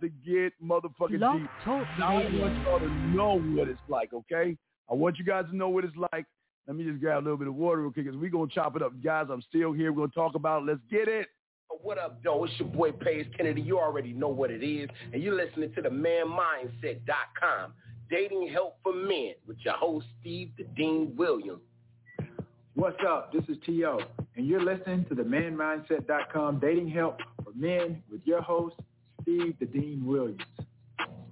to get motherfucking Blog deep. Talk Now I want y'all to know what it's like, okay? I want you guys to know what it's like. Let me just grab a little bit of water real quick because we're going to chop it up. Guys, I'm still here. We're going to talk about it. Let's get it. What up, though? It's your boy Page Kennedy. You already know what it is. And you're listening to the manmindset.com. Dating help for men with your host, Steve the Dean Williams. What's up? This is T.O. And you're listening to the manmindset.com dating help for men with your host, Steve the Dean Williams.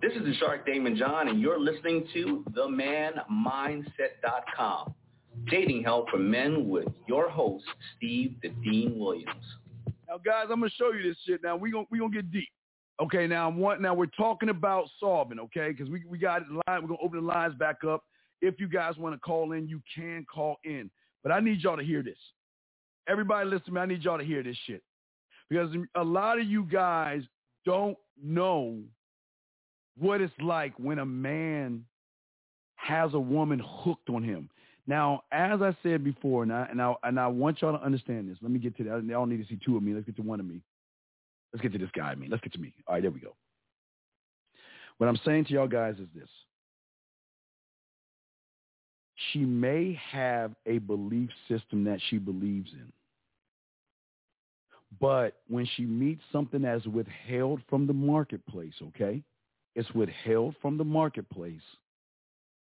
This is the Shark Daymond John, and you're listening to TheManMindset.com. Dating help for men with your host, Steve the Dean Williams. Now, guys, I'm gonna show you this shit. Now we gonna we gonna get deep. Okay, now I'm want now we're talking about solving. Okay, because we we got it line. We're gonna open the lines back up. If you guys want to call in, you can call in. But I need y'all to hear this. Everybody, listen to me. I need y'all to hear this shit because a lot of you guys don't know what it's like when a man has a woman hooked on him. Now, as I said before, and I, and I, and I want y'all to understand this. Let me get to that. Y'all need to see two of me. Let's get to one of me. Let's get to this guy. I mean, let's get to me. All right, there we go. What I'm saying to y'all guys is this. She may have a belief system that she believes in. But when she meets something that's withheld from the marketplace, okay? It's withheld from the marketplace.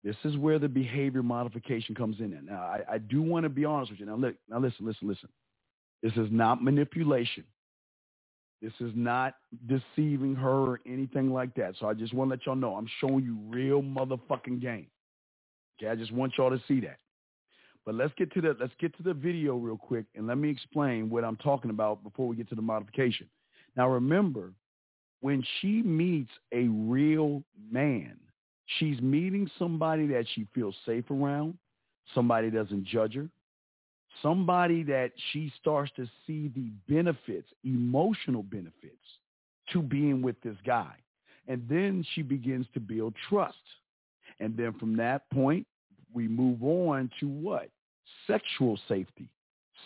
This is where the behavior modification comes in. Now, I, I do want to be honest with you. Now, look, now listen, listen, listen. This is not manipulation. This is not deceiving her or anything like that. So I just want to let y'all know I'm showing you real motherfucking game. Okay, I just want y'all to see that. But let's get to the let's get to the video real quick and let me explain what I'm talking about before we get to the modification. Now remember, when she meets a real man, she's meeting somebody that she feels safe around, somebody doesn't judge her, somebody that she starts to see the benefits, emotional benefits to being with this guy. And then she begins to build trust. And then from that point, we move on to what? Sexual safety,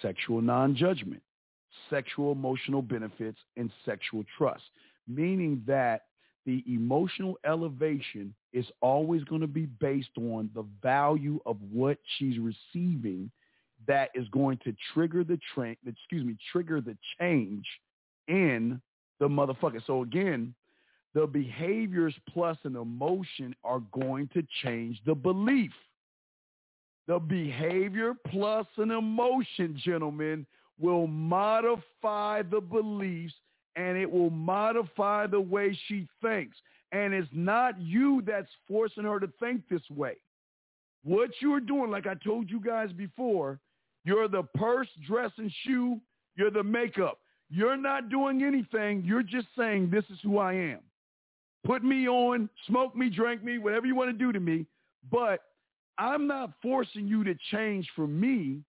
sexual non-judgment, sexual emotional benefits, and sexual trust, meaning that the emotional elevation is always going to be based on the value of what she's receiving that is going to trigger the train, excuse me, trigger the change in the motherfucker. So again, the behaviors plus an emotion are going to change the belief. The behavior plus an emotion, gentlemen, will modify the beliefs and it will modify the way she thinks. And it's not you that's forcing her to think this way. What you're doing, like I told you guys before, you're the purse, dress, and shoe. You're the makeup. You're not doing anything. You're just saying, this is who I am. Put me on, smoke me, drink me, whatever you want to do to me. But I'm not forcing you to change for me.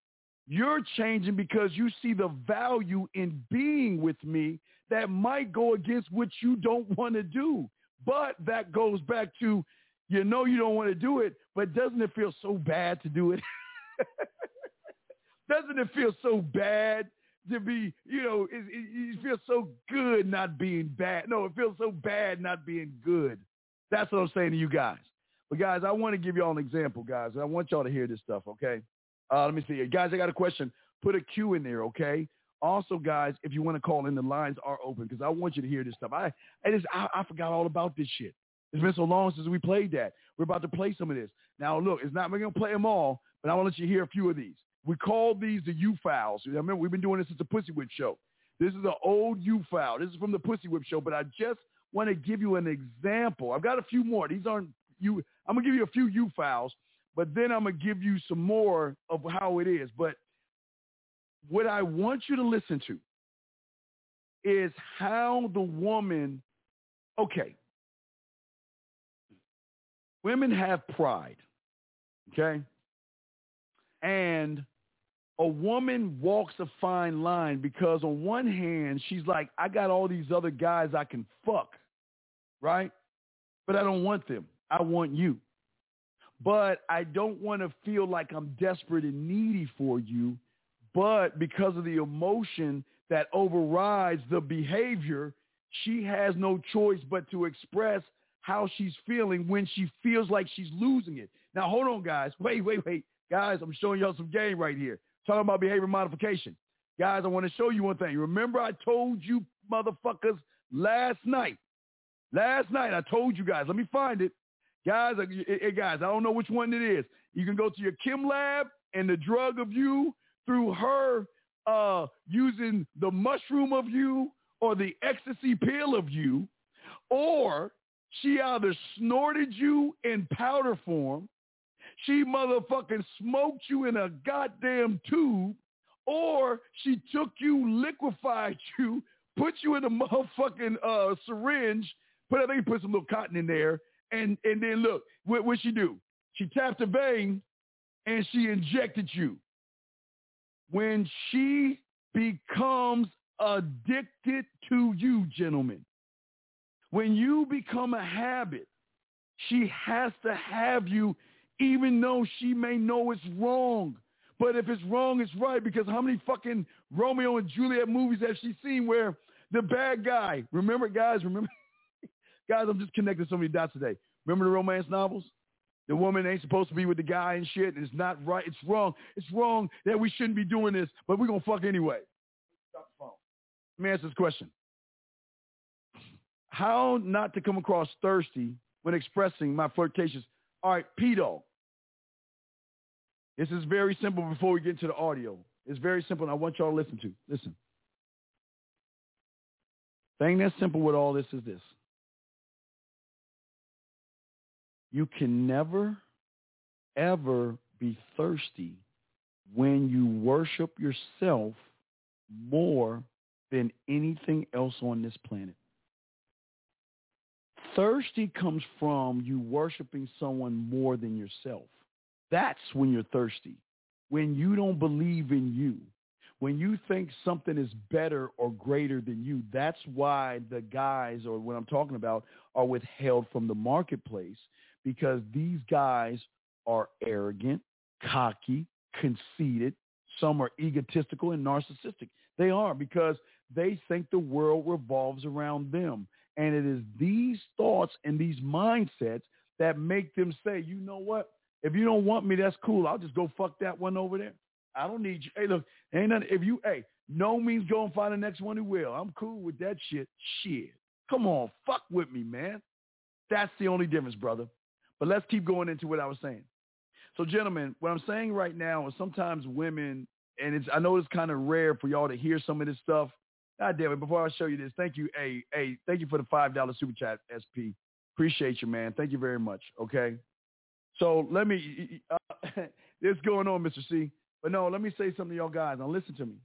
You're changing because you see the value in being with me that might go against what you don't want to do. But that goes back to, you know you don't want to do it, but doesn't it feel so bad to do it? doesn't it feel so bad to be, you know, it, it, it feels so good not being bad. No, it feels so bad not being good. That's what I'm saying to you guys. But guys, I want to give y'all an example, guys. I want y'all to hear this stuff, okay? Uh, let me see. Guys, I got a question. Put a Q in there, okay? Also, guys, if you want to call in, the lines are open because I want you to hear this stuff. I I just I, I forgot all about this shit. It's been so long since we played that. We're about to play some of this. Now, look, it's not we're gonna play them all, but I want to let you hear a few of these. We call these the U files. I remember we've been doing this since the Pussy Whip show. This is an old U file. This is from the Pussy Whip show, but I just want to give you an example. I've got a few more. These aren't you. I'm gonna give you a few U files, but then I'm gonna give you some more of how it is. But what I want you to listen to is how the woman, okay, women have pride, okay? And a woman walks a fine line because on one hand, she's like, I got all these other guys I can fuck, right? But I don't want them. I want you. But I don't want to feel like I'm desperate and needy for you. But because of the emotion that overrides the behavior, she has no choice but to express how she's feeling when she feels like she's losing it. Now, hold on, guys. Wait, wait, wait. Guys, I'm showing y'all some game right here. Talking about behavior modification. Guys, I want to show you one thing. Remember I told you motherfuckers last night. Last night I told you guys. Let me find it. Guys, hey, guys, I don't know which one it is. You can go to your Chem Lab and the drug of you through her uh, using the mushroom of you or the ecstasy pill of you, or she either snorted you in powder form, she motherfucking smoked you in a goddamn tube, or she took you, liquefied you, put you in a motherfucking uh, syringe, put I think put some little cotton in there, and and then look, what what she do? She tapped a vein and she injected you. When she becomes addicted to you, gentlemen, when you become a habit, she has to have you even though she may know it's wrong. But if it's wrong, it's right because how many fucking Romeo and Juliet movies has she seen where the bad guy, remember guys, remember, guys, I'm just connecting so many dots today. Remember the romance novels? The woman ain't supposed to be with the guy and shit. It's not right. It's wrong. It's wrong that we shouldn't be doing this, but we're going to fuck anyway. Stop the phone. Let me answer this question. How not to come across thirsty when expressing my flirtatious. All right, pedo. This is very simple before we get into the audio. It's very simple, and I want y'all to listen to. Listen. Thing that's simple with all this is this. You can never, ever be thirsty when you worship yourself more than anything else on this planet. Thirsty comes from you worshiping someone more than yourself. That's when you're thirsty. When you don't believe in you. When you think something is better or greater than you. That's why the guys, or what I'm talking about, are withheld from the marketplace because these guys are arrogant, cocky, conceited. Some are egotistical and narcissistic. They are because they think the world revolves around them. And it is these thoughts and these mindsets that make them say, you know what? If you don't want me, that's cool. I'll just go fuck that one over there. I don't need you. Hey, look, ain't nothing. If you, hey, no means go and find the next one who will. I'm cool with that shit. Shit. Come on, fuck with me, man. That's the only difference, brother. But let's keep going into what I was saying. So, gentlemen, what I'm saying right now is sometimes women, and it's I know it's kind of rare for y'all to hear some of this stuff. God damn it! Before I show you this, thank you, hey, hey, thank you for the five dollar super chat, SP. Appreciate you, man. Thank you very much. Okay. So let me. Uh, going on, Mr. C. But no, let me say something to y'all guys. Now listen to me.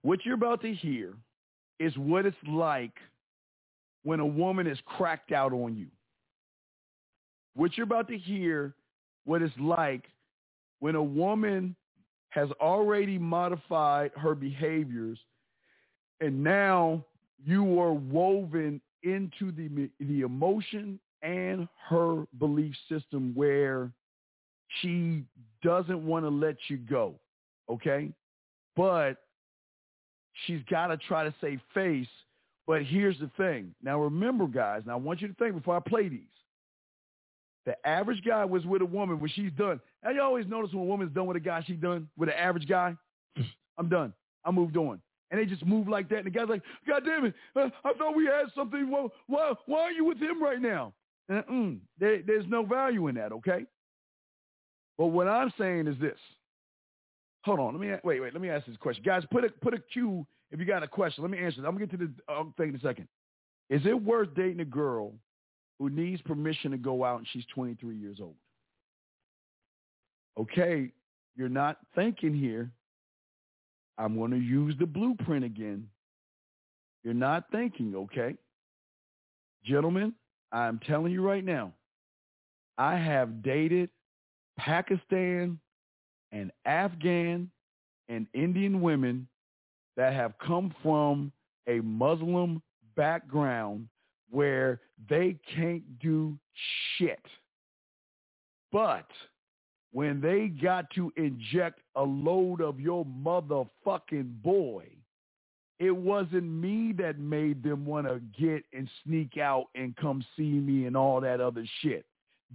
What you're about to hear is what it's like when a woman is cracked out on you what you're about to hear, what it's like when a woman has already modified her behaviors and now you are woven into the, the emotion and her belief system where she doesn't want to let you go, okay? But she's got to try to save face. But here's the thing. Now remember, guys, now I want you to think before I play these. The average guy was with a woman when she's done. Now you always notice when a woman's done with a guy, she's done with an average guy. I'm done. I moved on. And they just move like that. And the guy's like, God damn it, uh, I thought we had something. Well, why, why are you with him right now? There, there's no value in that, okay? But what I'm saying is this. Hold on. Let me wait. Wait. Let me ask this question, guys. Put a put a Q if you got a question. Let me answer. I'm gonna get to the uh, thing in a second. Is it worth dating a girl who needs permission to go out and she's 23 years old. Okay, you're not thinking here. I'm going to use the blueprint again. You're not thinking, okay? Gentlemen, I'm telling you right now, I have dated Pakistan and Afghan and Indian women that have come from a Muslim background where they can't do shit. But when they got to inject a load of your motherfucking boy, It wasn't me that made them want to get and sneak out and come see me and all that other shit.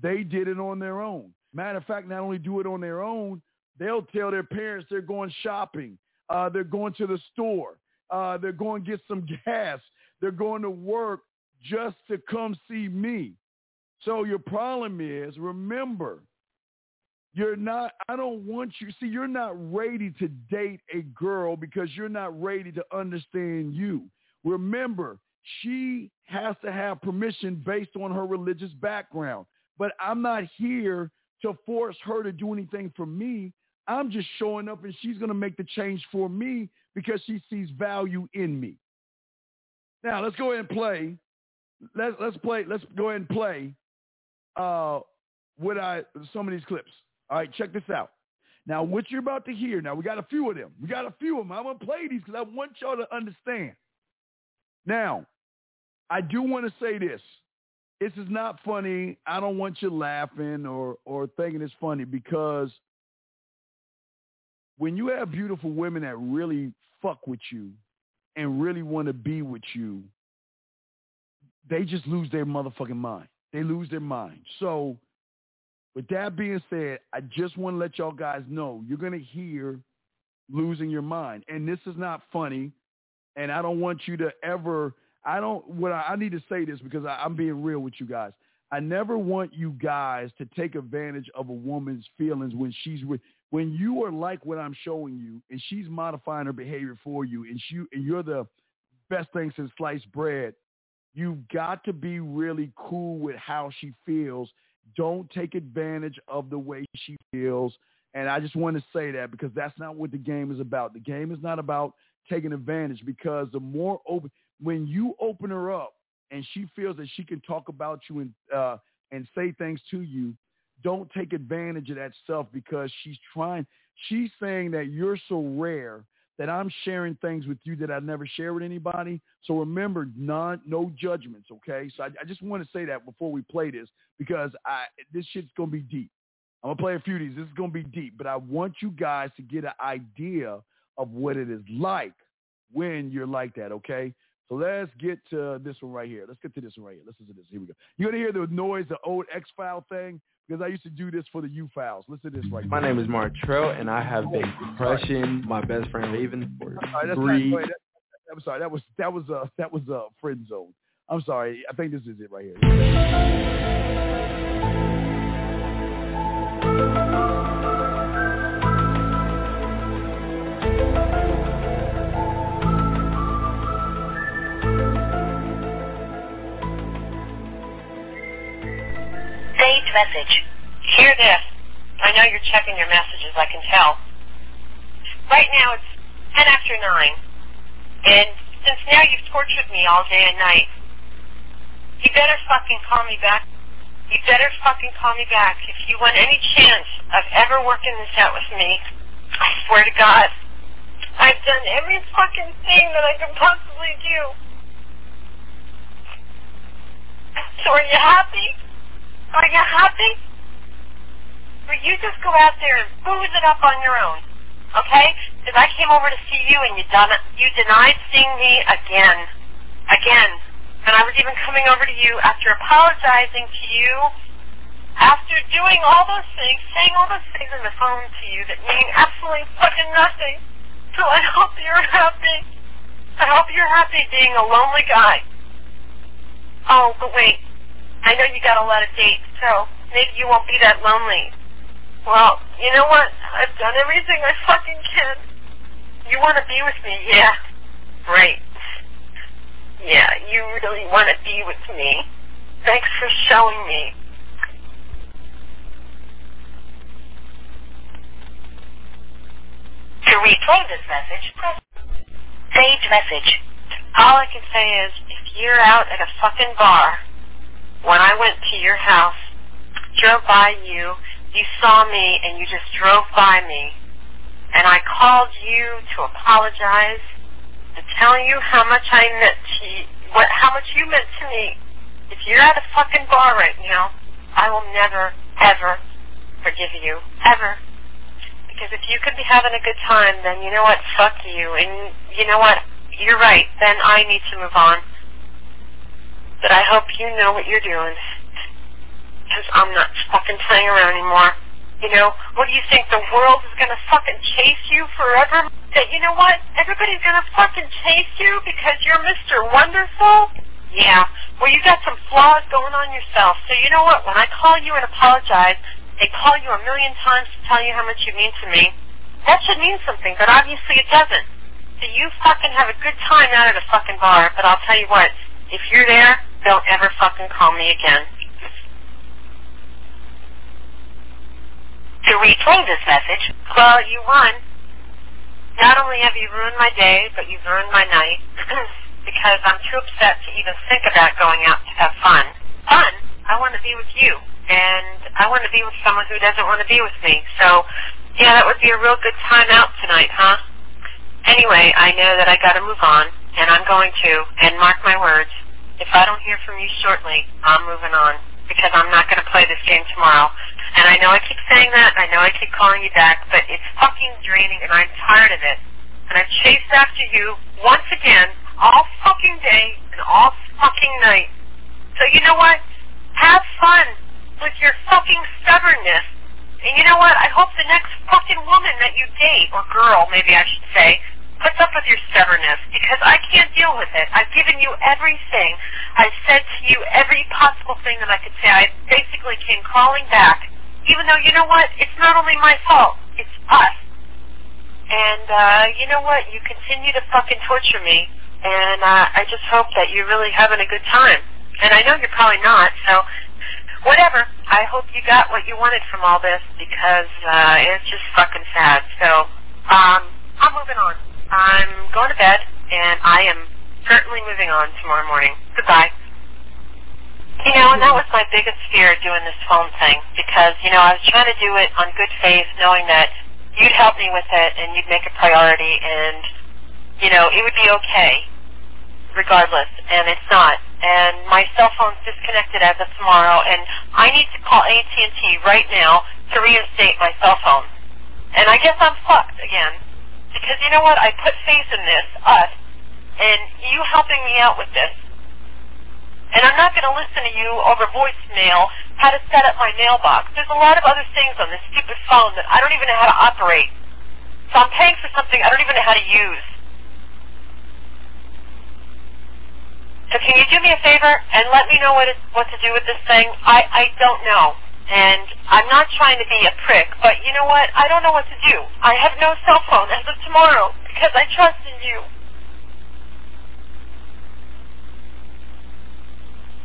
They did it on their own. Matter of fact, not only do it on their own, they'll tell their parents they're going shopping. Uh, they're going to the store. Uh, they're going to get some gas. They're going to work just to come see me. So your problem is, remember, you're not, I don't want you, see, you're not ready to date a girl because you're not ready to understand you. Remember, she has to have permission based on her religious background. But I'm not here to force her to do anything for me. I'm just showing up and she's going to make the change for me because she sees value in me. Now, let's go ahead and play. Let's, let's play. Let's go ahead and play uh, what I, some of these clips. All right, check this out. Now, what you're about to hear, now we got a few of them. We got a few of them. I'm to play these because I want y'all to understand. Now, I do want to say this. This is not funny. I don't want you laughing or, or thinking it's funny because when you have beautiful women that really fuck with you and really want to be with you, they just lose their motherfucking mind. They lose their mind. So with that being said, I just want to let y'all guys know you're going to hear losing your mind. And this is not funny. And I don't want you to ever, I don't, what I, I need to say this because I, I'm being real with you guys. I never want you guys to take advantage of a woman's feelings when she's with, when you are like what I'm showing you and she's modifying her behavior for you and she, and you're the best thing since sliced bread, you've got to be really cool with how she feels don't take advantage of the way she feels. And I just want to say that because that's not what the game is about. The game is not about taking advantage because the more open, when you open her up and she feels that she can talk about you and, uh, and say things to you, don't take advantage of that stuff because she's trying, she's saying that you're so rare that I'm sharing things with you that I never share with anybody. So remember, non, no judgments, okay? So I, I just want to say that before we play this because I, this shit's to be deep. I'm to play a few of these. This is to be deep, but I want you guys to get an idea of what it is like when you're like that, okay? So let's get to this one right here. Let's get to this one right here. Listen to this. Here we go. You're going to hear the noise, the old X-File thing because I used to do this for the U files. Listen to this right My name is Martrell, and I have been crushing my best friend Raven for right, three. Not, that, I'm sorry. That was that was uh that was a uh, friend zone. I'm sorry. I think this is it right here. Message. Hear this. I know you're checking your messages, I can tell. Right now it's 10 after 9. And since now you've tortured me all day and night, you better fucking call me back. You better fucking call me back. If you want any chance of ever working this out with me, I swear to God, I've done every fucking thing that I can possibly do. So are you happy? Are you happy? Or you just go out there and booze it up on your own, okay? Because I came over to see you and you done you denied seeing me again, again, and I was even coming over to you after apologizing to you, after doing all those things, saying all those things on the phone to you that mean absolutely fucking nothing. So I hope you're happy. I hope you're happy being a lonely guy. Oh, but wait. I know you got a lot of dates, so maybe you won't be that lonely. Well, you know what? I've done everything I fucking can. You want to be with me? Yeah. Great. Yeah, you really want to be with me. Thanks for showing me. To replay this message, press save message. All I can say is, if you're out at a fucking bar when I went to your house, drove by you, you saw me and you just drove by me, and I called you to apologize, to tell you how much I meant to you, what, how much you meant to me. If you're at a fucking bar right now, I will never, ever forgive you. Ever. Because if you could be having a good time, then you know what? Fuck you. And you know what? you're right. Then I need to move on. But I hope you know what you're doing. Because I'm not fucking playing around anymore. You know, what do you think? The world is going to fucking chase you forever? That, you know what? Everybody's going to fucking chase you because you're Mr. Wonderful? Yeah. Well, you got some flaws going on yourself. So you know what? When I call you and apologize, they call you a million times to tell you how much you mean to me. That should mean something, but obviously it doesn't. So you fucking have a good time out at a fucking bar, but I'll tell you what, if you're there, don't ever fucking call me again. To replay this message, well, you won. Not only have you ruined my day, but you've ruined my night because I'm too upset to even think about going out to have fun. Fun? I want to be with you, and I want to be with someone who doesn't want to be with me. So, yeah, that would be a real good time out tonight, huh? Anyway, I know that I got to move on, and I'm going to. And mark my words, if I don't hear from you shortly, I'm moving on because I'm not going to play this game tomorrow. And I know I keep saying that. I know I keep calling you back, but it's fucking draining, and I'm tired of it. And I've chased after you once again all fucking day and all fucking night. So you know what? Have fun with your fucking stubbornness. And you know what? I hope the next fucking woman that you date, or girl maybe I should say, puts up with your stubbornness because I can't deal with it. I've given you everything. I've said to you every possible thing that I could say. I basically came crawling back, even though, you know what? It's not only my fault. It's us. And, uh, you know what? You continue to fucking torture me. And, uh, I just hope that you're really having a good time. And I know you're probably not, so whatever. I hope you got what you wanted from all this because, uh, it's just fucking sad. So, um, I'm moving on. I'm going to bed, and I am certainly moving on tomorrow morning. Goodbye. You know, and that was my biggest fear doing this phone thing because, you know, I was trying to do it on good faith, knowing that you'd help me with it and you'd make a priority and, you know, it would be okay regardless, and it's not. And my cell phone's disconnected as of tomorrow, and I need to call AT&T right now to reinstate my cell phone. And I guess I'm fucked again because you know what? I put faith in this, us, and you helping me out with this. And I'm not going to listen to you over voicemail how to set up my mailbox. There's a lot of other things on this stupid phone that I don't even know how to operate. So I'm paying for something I don't even know how to use. So can you do me a favor and let me know what what to do with this thing? I, I don't know. And I'm not trying to be a prick, but you know what? I don't know what to do. I have no cell phone as of tomorrow because I trust in you.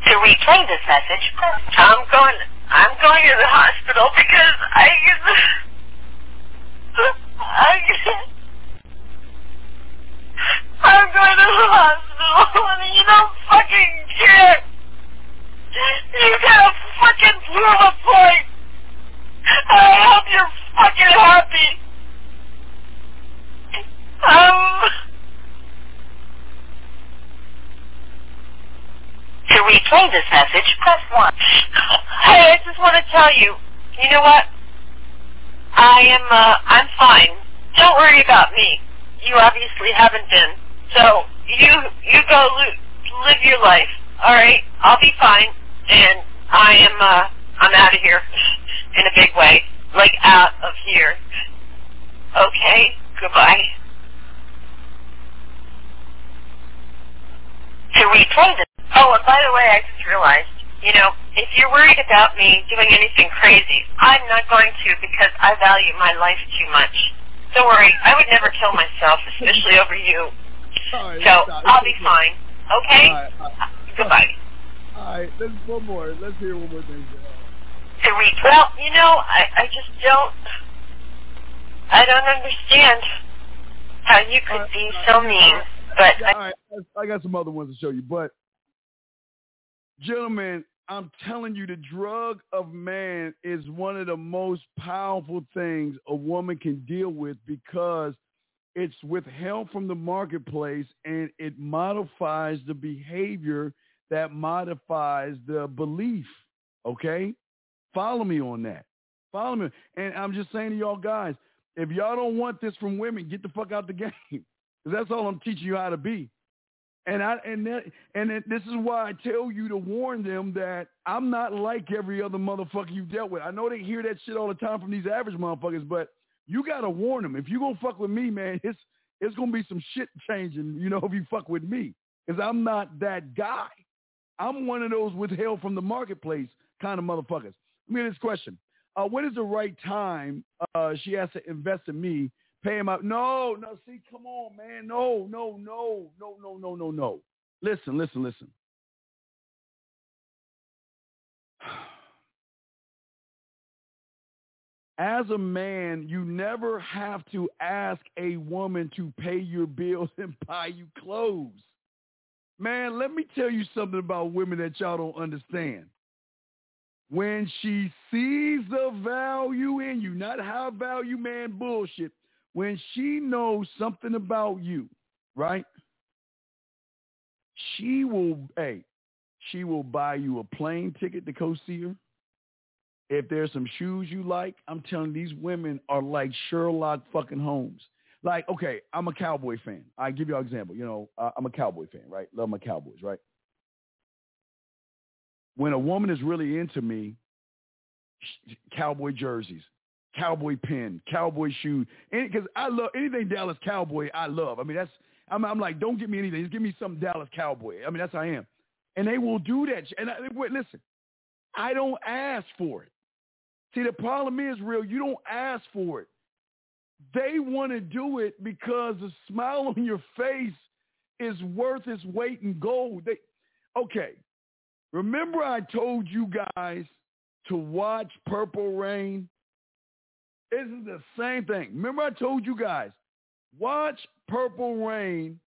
To replay this message, I'm going. I'm going to the hospital because I. I. I'm going to the hospital and you don't fucking care. You got a fucking prove a point. I hope you're fucking happy. Um. To replay this message, press 1. Hey, I just want to tell you, you know what? I am, uh, I'm fine. Don't worry about me. You obviously haven't been. So, you, you go live your life. Alright? I'll be fine and I am uh I'm out of here in a big way. Like out of here. Okay, goodbye. To replay this. Oh, and by the way, I just realized, you know, if you're worried about me doing anything crazy, I'm not going to because I value my life too much. Don't worry, I would never kill myself, especially over you. Right, so I'll be fine. Okay? All right, all right. Goodbye. All right, let's one more. Let's hear one more thing. To. Well, you know, I, I just don't. I don't understand how you could Uh, be so mean. But Yeah, I, all right, I got some other ones to show you, but gentlemen, I'm telling you, the drug of man is one of the most powerful things a woman can deal with because it's withheld from the marketplace and it modifies the behavior that modifies the belief. Okay? Follow me on that. Follow me. And I'm just saying to y'all guys, if y'all don't want this from women, get the fuck out the game. Because that's all I'm teaching you how to be. And I and that, and it, this is why I tell you to warn them that I'm not like every other motherfucker you've dealt with. I know they hear that shit all the time from these average motherfuckers, but you gotta warn them. If you gonna fuck with me, man, it's it's gonna be some shit changing. You know, if you fuck with me, because I'm not that guy. I'm one of those withheld from the marketplace kind of motherfuckers. Let me this question. Uh, when is the right time uh, she has to invest in me pay him out. No, no, see, come on, man. No, no, no, no, no, no, no, no. Listen, listen, listen. As a man, you never have to ask a woman to pay your bills and buy you clothes. Man, let me tell you something about women that y'all don't understand. When she sees the value in you, not high value man bullshit, when she knows something about you, right? She will, hey, she will buy you a plane ticket to go see her. If there's some shoes you like, I'm telling you, these women are like Sherlock fucking Holmes. Like, okay, I'm a Cowboy fan. I give you an example. You know, I'm a Cowboy fan, right? Love my Cowboys, right? When a woman is really into me, cowboy jerseys, cowboy pin, cowboy shoe, because I love anything Dallas Cowboy. I love. I mean, that's I'm, I'm like, don't give me anything. Just give me some Dallas Cowboy. I mean, that's how I am. And they will do that. And I, wait, listen, I don't ask for it. See, the problem is real. You don't ask for it. They want to do it because a smile on your face is worth its weight in gold. They, okay. Remember I told you guys to watch Purple Rain? This Isn't the same thing. Remember I told you guys, watch Purple Rain,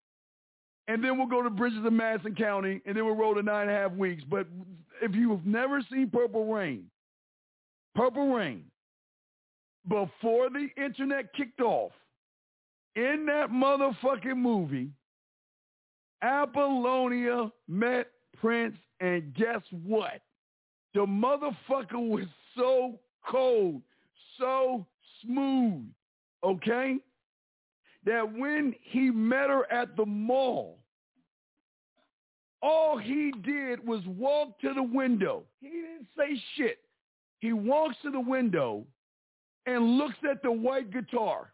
and then we'll go to Bridges of Madison County, and then we'll roll to nine and a half weeks. But if you've never seen Purple Rain, Purple Rain, before the internet kicked off, in that motherfucking movie, Apollonia met Prince, and guess what? The motherfucker was so cold, so smooth, okay? That when he met her at the mall, all he did was walk to the window. He didn't say shit. He walks to the window and looks at the white guitar.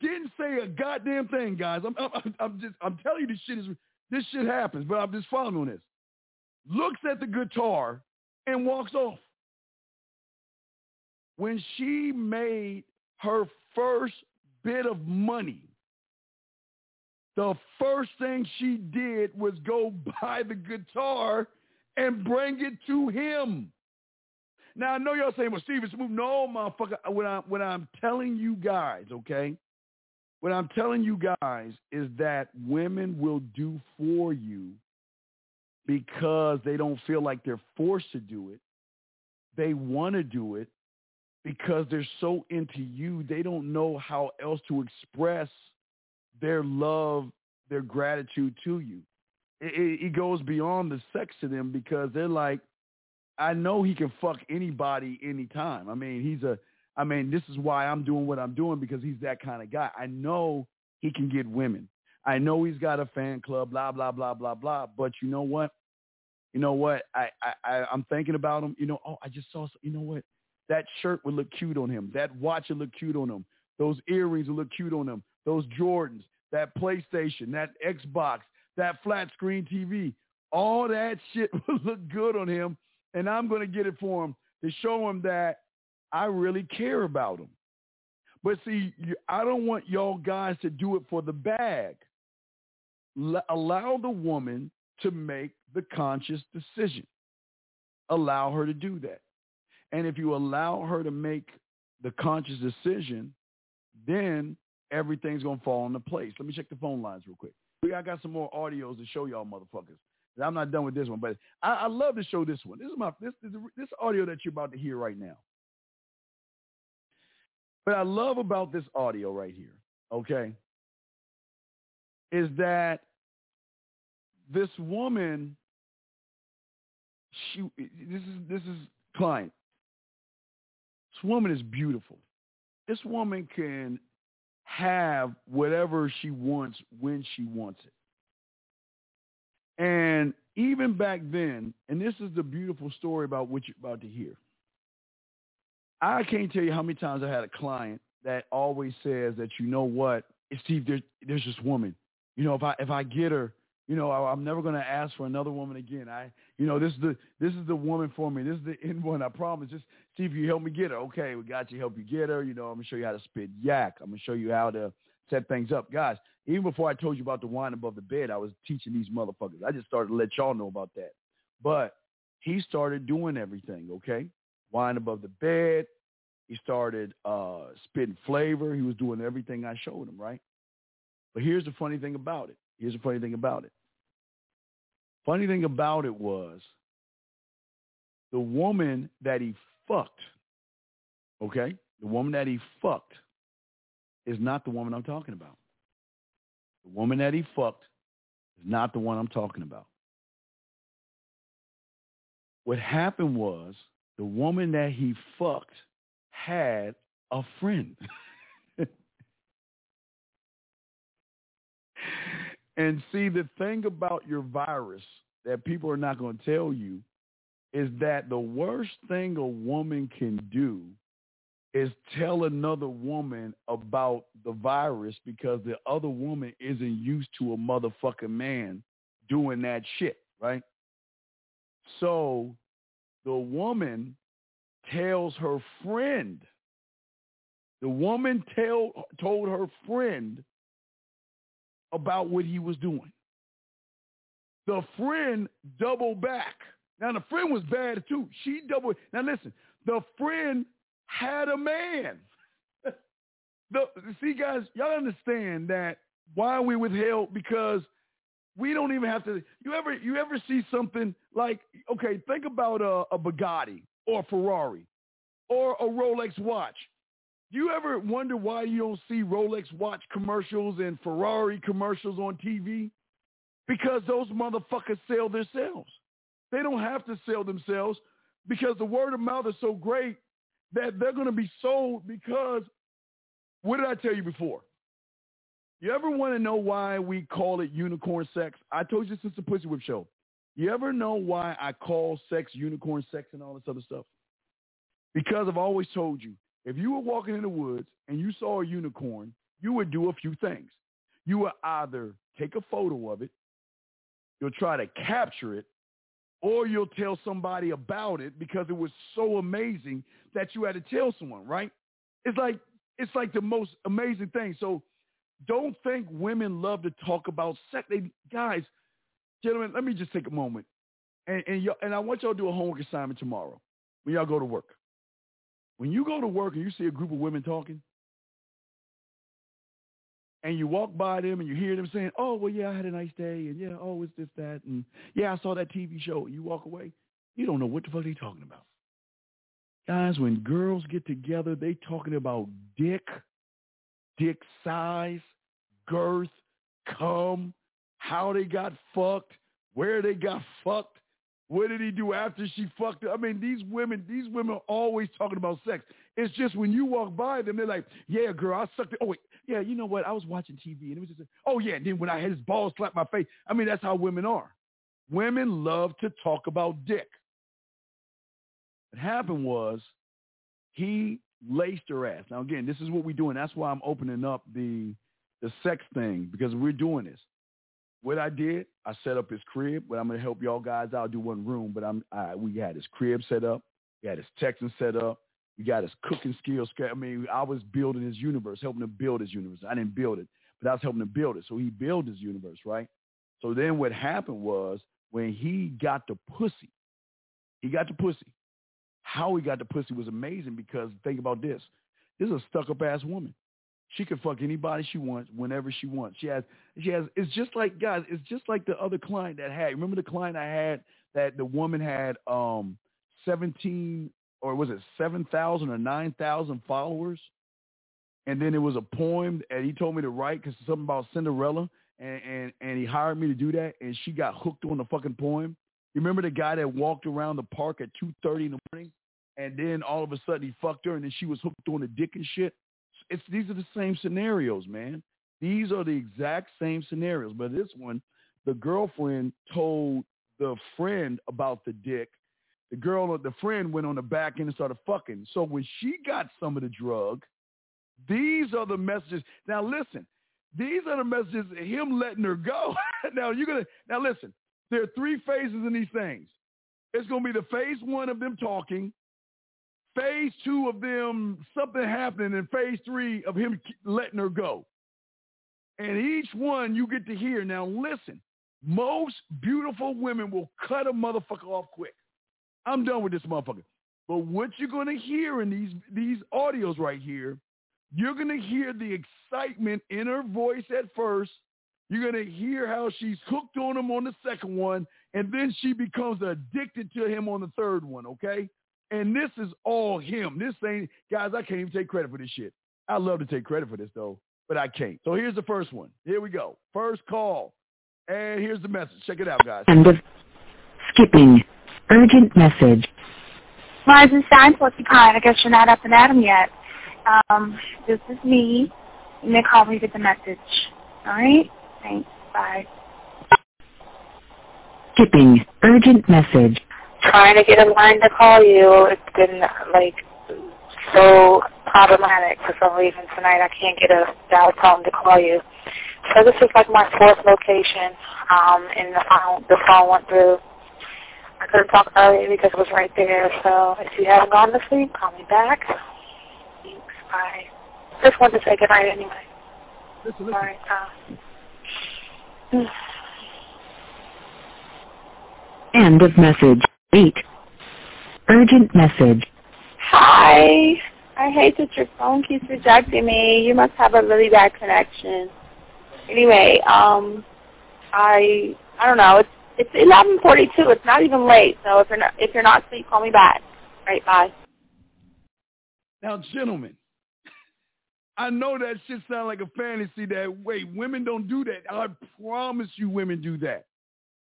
Didn't say a goddamn thing, guys. I'm, I'm, I'm just, I'm telling you, this shit is, this shit happens. But I'm just following this. Looks at the guitar and walks off. When she made her first bit of money, the first thing she did was go buy the guitar and bring it to him. Now I know y'all saying, "Well, Steve, it's moving." No, motherfucker. When I'm when I'm telling you guys, okay, what I'm telling you guys is that women will do for you because they don't feel like they're forced to do it. They want to do it because they're so into you, they don't know how else to express their love, their gratitude to you. It, it, it, goes beyond the sex to them because they're like, I know he can fuck anybody anytime. I mean, he's a, I mean, this is why I'm doing what I'm doing because he's that kind of guy. I know he can get women. I know he's got a fan club, blah, blah, blah, blah, blah. But you know what? You know what? I, I, I'm thinking about him. You know, oh, I just saw, you know what? That shirt would look cute on him. That watch would look cute on him. Those earrings would look cute on him. Those Jordans, that PlayStation, that Xbox, that flat screen TV, all that shit would look good on him. And I'm going to get it for him to show him that I really care about him. But see, I don't want y'all guys to do it for the bag. Allow the woman to make the conscious decision. Allow her to do that. And if you allow her to make the conscious decision, then everything's gonna fall into place. Let me check the phone lines real quick. I got some more audios to show y'all motherfuckers. I'm not done with this one, but I, I love to show this one. This is my this, this this audio that you're about to hear right now. But I love about this audio right here, okay, is that this woman, she this is this is client. This woman is beautiful. This woman can have whatever she wants when she wants it. And even back then, and this is the beautiful story about what you're about to hear. I can't tell you how many times I had a client that always says that you know what, Steve, there's there's this woman. You know, if I if I get her, you know, I, am never going to ask for another woman again. I, you know, this is the this is the woman for me. This is the end one. I promise. Just see if you help me get her. Okay, we got you. Help you get her. You know, I'm gonna show you how to spit yak. I'm gonna show you how to set things up, guys. Even before I told you about the wine above the bed, I was teaching these motherfuckers. I just started to let y'all know about that. But he started doing everything. Okay, wine above the bed. He started uh, spitting flavor. He was doing everything I showed him. Right. But here's the funny thing about it. Here's the funny thing about it. Funny thing about it was the woman that he fucked, okay, the woman that he fucked is not the woman I'm talking about. The woman that he fucked is not the one I'm talking about. What happened was the woman that he fucked had a friend. And see, the thing about your virus that people are not going to tell you is that the worst thing a woman can do is tell another woman about the virus because the other woman isn't used to a motherfucking man doing that shit, right? So the woman tells her friend, the woman tell, told her friend about what he was doing. The friend doubled back. Now the friend was bad too. She doubled. Now listen, the friend had a man. the, see, guys, y'all understand that why we withheld because we don't even have to. You ever you ever see something like okay? Think about a, a Bugatti or a Ferrari or a Rolex watch. You ever wonder why you don't see Rolex watch commercials and Ferrari commercials on TV? Because those motherfuckers sell themselves. They don't have to sell themselves because the word of mouth is so great that they're going to be sold because what did I tell you before? You ever want to know why we call it unicorn sex? I told you since the Pussy Whip show. You ever know why I call sex unicorn sex and all this other stuff? Because I've always told you, if you were walking in the woods and you saw a unicorn, you would do a few things. You would either take a photo of it, you'll try to capture it, or you'll tell somebody about it because it was so amazing that you had to tell someone, right? It's like it's like the most amazing thing. So don't think women love to talk about sex. They, guys, gentlemen, let me just take a moment. And and, and I want y'all to do a homework assignment tomorrow when y'all go to work. When you go to work and you see a group of women talking, and you walk by them and you hear them saying, "Oh, well, yeah, I had a nice day," and yeah, oh, it's this, that, and yeah, I saw that TV show. And you walk away, you don't know what the fuck they talking about. Guys, when girls get together, they talking about dick, dick size, girth, cum, how they got fucked, where they got fucked, what did he do after she fucked? I mean, these women, these women are always talking about sex. It's just when you walk by them, they're like, yeah, girl, I sucked it. Oh, wait, yeah, you know what? I was watching TV and it was just, oh, yeah. And then when I had his balls slap my face, I mean, that's how women are. Women love to talk about dick. What happened was he laced her ass. Now, again, this is what we're doing. That's why I'm opening up the the sex thing because we're doing this what I did, I set up his crib, but I'm gonna help y'all guys out. Do one room, but I'm I, we had his crib set up, we had his Texan set up, we got his cooking skills. I mean, I was building his universe, helping him build his universe. I didn't build it, but I was helping him build it. So he built his universe, right? So then what happened was when he got the pussy, he got the pussy. How he got the pussy was amazing because think about this. This is a stuck up ass woman. She can fuck anybody she wants whenever she wants. She has she has it's just like guys, it's just like the other client that had remember the client I had that the woman had um seventeen or was it seven thousand or nine thousand followers? And then it was a poem and he told me to write because something about Cinderella and, and and he hired me to do that and she got hooked on the fucking poem. You remember the guy that walked around the park at two thirty in the morning and then all of a sudden he fucked her and then she was hooked on the dick and shit? it's these are the same scenarios, man. These are the exact same scenarios. But this one, the girlfriend told the friend about the dick. The girl, or the friend went on the back end and started fucking. So when she got some of the drug, these are the messages. Now listen, these are the messages him letting her go. now you're gonna now listen. There are three phases in these things. It's gonna be the phase one of them talking, phase two of them something happening, and phase three of him letting her go. And each one you get to hear. Now listen, most beautiful women will cut a motherfucker off quick. I'm done with this motherfucker. But what you're gonna hear in these these audios right here you're going to hear the excitement in her voice at first. You're going to hear how she's hooked on him on the second one, and then she becomes addicted to him on the third one, okay? And this is all him. This ain't, guys, I can't even take credit for this shit. I love to take credit for this, though, but I can't. So here's the first one. Here we go. First call. And here's the message. Check it out, guys. End of skipping. Urgent message. Rising Shine Porcupine. I guess you're not up and at 'em yet. Um, this is me. You may call me with the message. All right? Thanks. Bye. Skipping. Urgent message. Trying to get a line to call you. It's been like so problematic for some reason tonight. I can't get a dial tone to call you. So this is like my fourth location, um, and the phone the phone went through. I couldn't talk earlier because it was right there. So if you haven't gone to sleep, call me back. I just wanted to say goodnight anyway. Listen, listen. All right. Uh, End of message. 8. Urgent message. Hi. I hate that your phone keeps rejecting me. You must have a really bad connection. Anyway, um, I I don't know. It's it's eleven forty two. It's not even late. So if you're not if you're not asleep, call me back. All right. Bye. Now, gentlemen, I know that shit sound like a fantasy that, wait, women don't do that. I promise you women do that.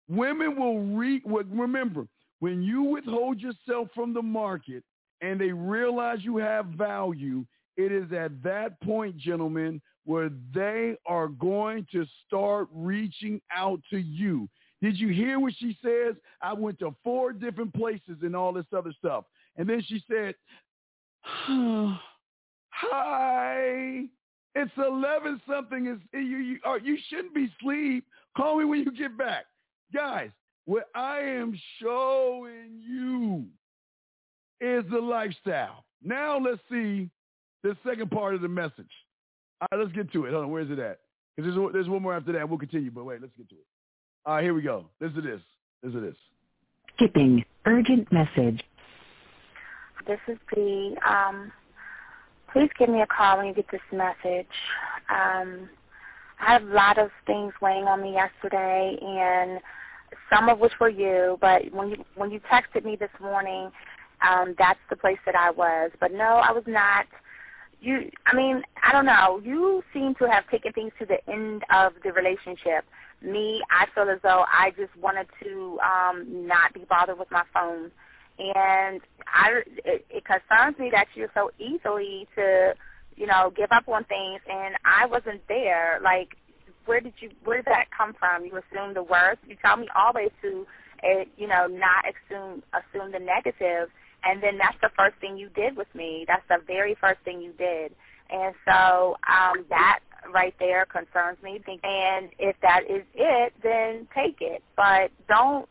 Women will re- remember, when you withhold yourself from the market and they realize you have value, it is at that point, gentlemen, where they are going to start reaching out to you. Did you hear what she says? I went to four different places and all this other stuff. And then she said, Hi. It's eleven something. Is you you, uh, you shouldn't be asleep. Call me when you get back, guys. What I am showing you is the lifestyle. Now let's see the second part of the message. All right, let's get to it. Hold on, where's it at? Because there's, there's one more after that. We'll continue, but wait, let's get to it. All right, here we go. Listen to this. Listen to this. Skipping. Urgent message. This is the um, please give me a call when you get this message. Um, I had a lot of things weighing on me yesterday, and some of which were you. But when you when you texted me this morning, um, that's the place that I was. But no, I was not. You, I mean, I don't know. You seem to have taken things to the end of the relationship. Me, I feel as though I just wanted to um, not be bothered with my phone and I it, it concerns me that you're so easily to you know give up on things, and I wasn't there. Like, where did you where did that come from? You assume the worst. You tell me always to uh, you know not assume assume the negative, and then that's the first thing you did with me. That's the very first thing you did. And so um, that right there concerns me. And if that is it, then take it. But don't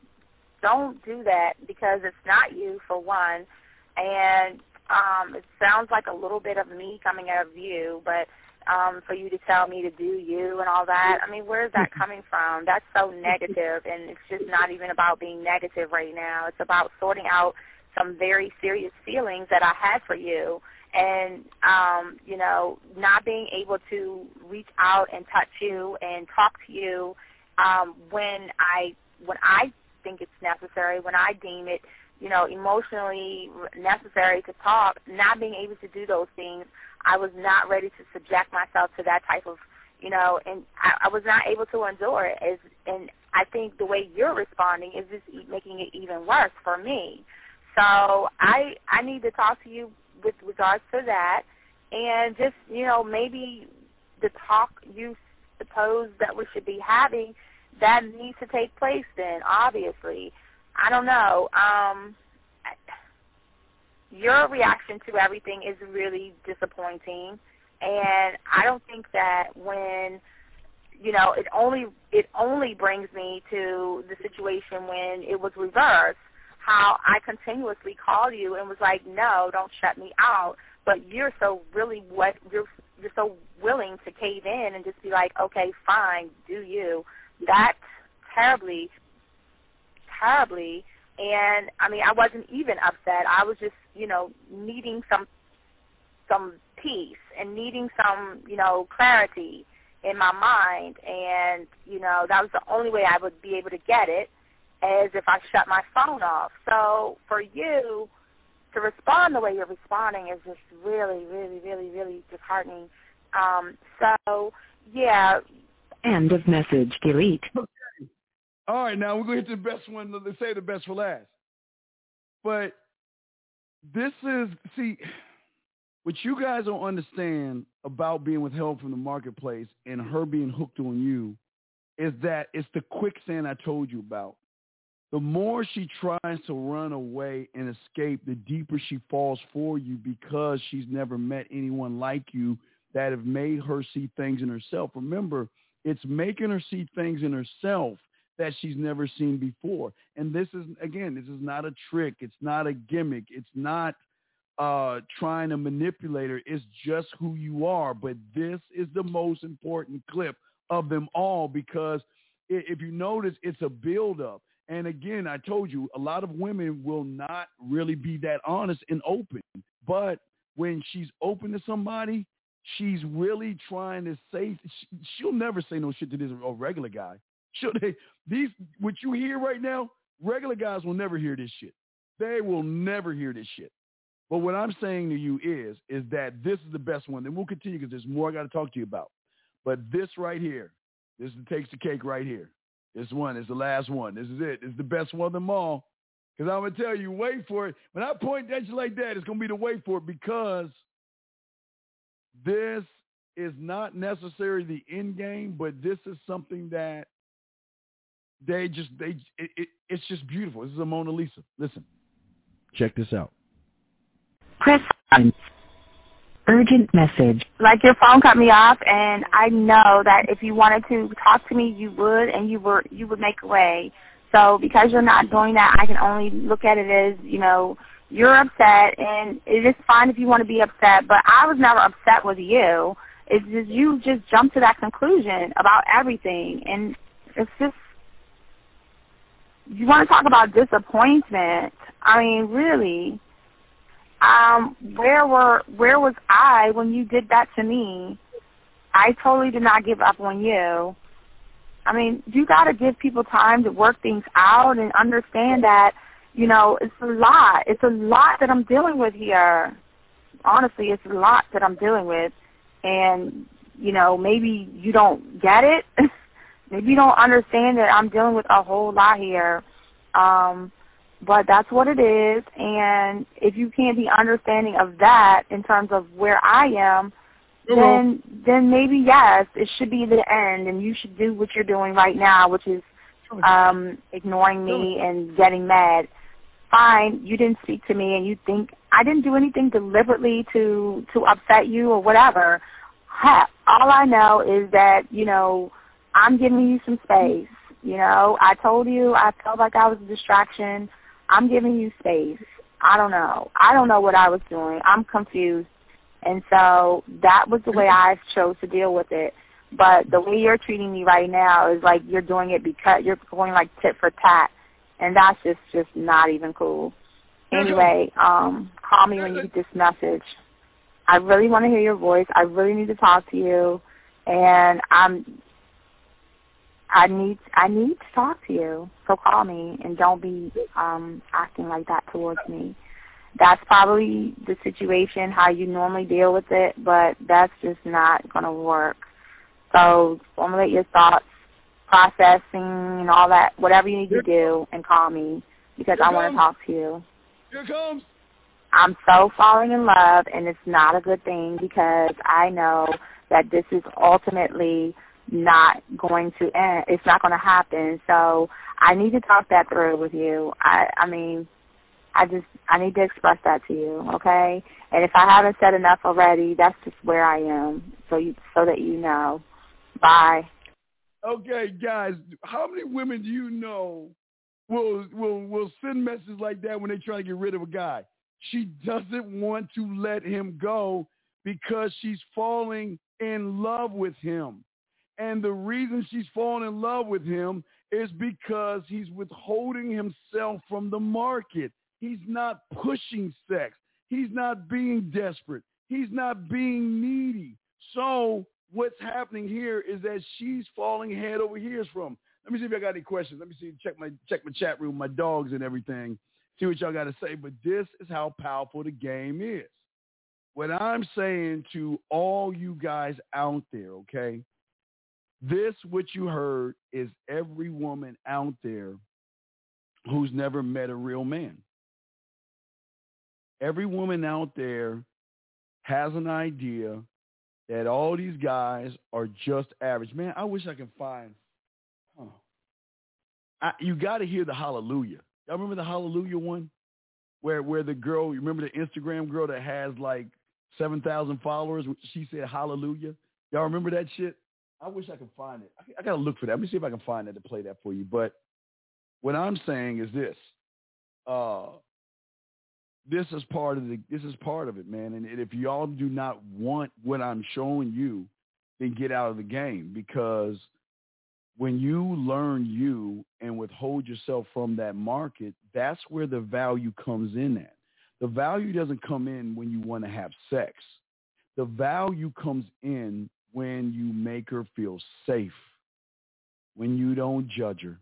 don't do that because it's not you for one, and um, it sounds like a little bit of me coming out of you, but um, for you to tell me to do you and all that. I mean, where is that coming from? That's so negative, and it's just not even about being negative right now. It's about sorting out some very serious feelings that I had for you, and um, you know, not being able to reach out and touch you and talk to you um, when I when I think it's necessary, when I deem it, you know, emotionally necessary to talk, not being able to do those things, I was not ready to subject myself to that type of, you know, and I, I was not able to endure it. As, and I think the way you're responding is just making it even worse for me. So I I need to talk to you with regards to that. And just you know maybe the talk you suppose that we should be having that needs to take place then obviously. I don't know. Um your reaction to everything is really disappointing. And i don't think that when you know it only it only brings me to the situation when it was reversed how i continuously called you and was like no don't shut me out but you're so really what you're you're so willing to cave in and just be like, okay, fine, do you? That terribly, terribly. And I mean, I wasn't even upset. I was just, you know, needing some some peace and needing some, you know, clarity in my mind. And you know, that was the only way I would be able to get it, as if I shut my phone off. So for you to respond the way you're responding is just really, really, really, really disheartening. Um, so, yeah. End of message. Delete. Okay. All right, now we're going to hit the best one. Let's say the best for last. But this is, see, what you guys don't understand about being withheld from the marketplace and her being hooked on you is that it's the quicksand I told you about the more she tries to run away and escape, the deeper she falls for you because she's never met anyone like you that have made her see things in herself. Remember, it's making her see things in herself that she's never seen before. And this is, again, this is not a trick. It's not a gimmick. It's not uh, trying to manipulate her. It's just who you are. But this is the most important clip of them all because if you notice, it's a buildup. And again, I told you, a lot of women will not really be that honest and open. But when she's open to somebody, she's really trying to say, she'll never say no shit to this a regular guy. She'll, they, these, what you hear right now, regular guys will never hear this shit. They will never hear this shit. But what I'm saying to you is, is that this is the best one. And we'll continue because there's more I got to talk to you about. But this right here, this takes the cake right here. This one is the last one. This is it. It's the best one of them all. Because I'm going to tell you, wait for it. When I point at you like that, it's going to be the wait for it because this is not necessarily the end game, but this is something that they just, they, it, it, it's just beautiful. This is a Mona Lisa. Listen, check this out. Press urgent message. Like your phone cut me off, and I know that if you wanted to talk to me, you would, and you were you would make a way. So because you're not doing that, I can only look at it as you know you're upset, and it is fine if you want to be upset. But I was never upset with you. It's just you just jumped to that conclusion about everything, and it's just you want to talk about disappointment. I mean, really um, where were where was I when you did that to me? I totally did not give up on you. I mean, you got to give people time to work things out and understand that, you know, it's a lot. It's a lot that I'm dealing with here. Honestly, it's a lot that I'm dealing with. And, you know, maybe you don't get it. maybe you don't understand that I'm dealing with a whole lot here. Um, but that's what it is. And if you can't be understanding of that in terms of where I am, mm-hmm. then then maybe yes, it should be the end, and you should do what you're doing right now, which is um, ignoring me and getting mad. Fine, you didn't speak to me, and you think I didn't do anything deliberately to to upset you or whatever. Heck, all I know is that you know I'm giving you some space. You know, I told you I felt like I was a distraction. I'm giving you space. I don't know. I don't know what I was doing. I'm confused. And so that was the way I chose to deal with it. But the way you're treating me right now is like you're doing it because you're going like tit for tat. And that's just just not even cool. Anyway, um, call me when you get this message. I really want to hear your voice. I really need to talk to you. And I'm I need I need to talk to you. So call me and don't be um acting like that towards me. That's probably the situation how you normally deal with it, but that's just not gonna work. So formulate your thoughts, processing and all that, whatever you need to do, and call me because Here I want to talk to you. Here comes. I'm so falling in love, and it's not a good thing because I know that this is ultimately not going to end. It's not going to happen. So I need to talk that through with you. I, I mean, I just I need to express that to you, okay? And if I haven't said enough already, that's just where I am. So you so that you know. Bye. Okay, guys, how many women do you know will will will send messages like that when they try to get rid of a guy? She doesn't want to let him go because she's falling in love with him. And the reason she's falling in love with him is because he's withholding himself from the market. He's not pushing sex. He's not being desperate. He's not being needy. So what's happening here is that she's falling head over heels from. Let me see if I got any questions. Let me see, check my check my chat room, my dogs and everything. See what y'all got to say. But this is how powerful the game is. What I'm saying to all you guys out there, okay? This, what you heard, is every woman out there who's never met a real man. Every woman out there has an idea that all these guys are just average. Man, I wish I could find. Huh. I, you got to hear the hallelujah. Y'all remember the hallelujah one, where where the girl, you remember the Instagram girl that has like seven thousand followers? She said hallelujah. Y'all remember that shit? I wish I could find it. I, I got to look for that. Let me see if I can find that to play that for you. But what I'm saying is this: uh, this is part of the this is part of it, man. And if y'all do not want what I'm showing you, then get out of the game because when you learn you and withhold yourself from that market, that's where the value comes in at. The value doesn't come in when you want to have sex. The value comes in when you make her feel safe, when you don't judge her,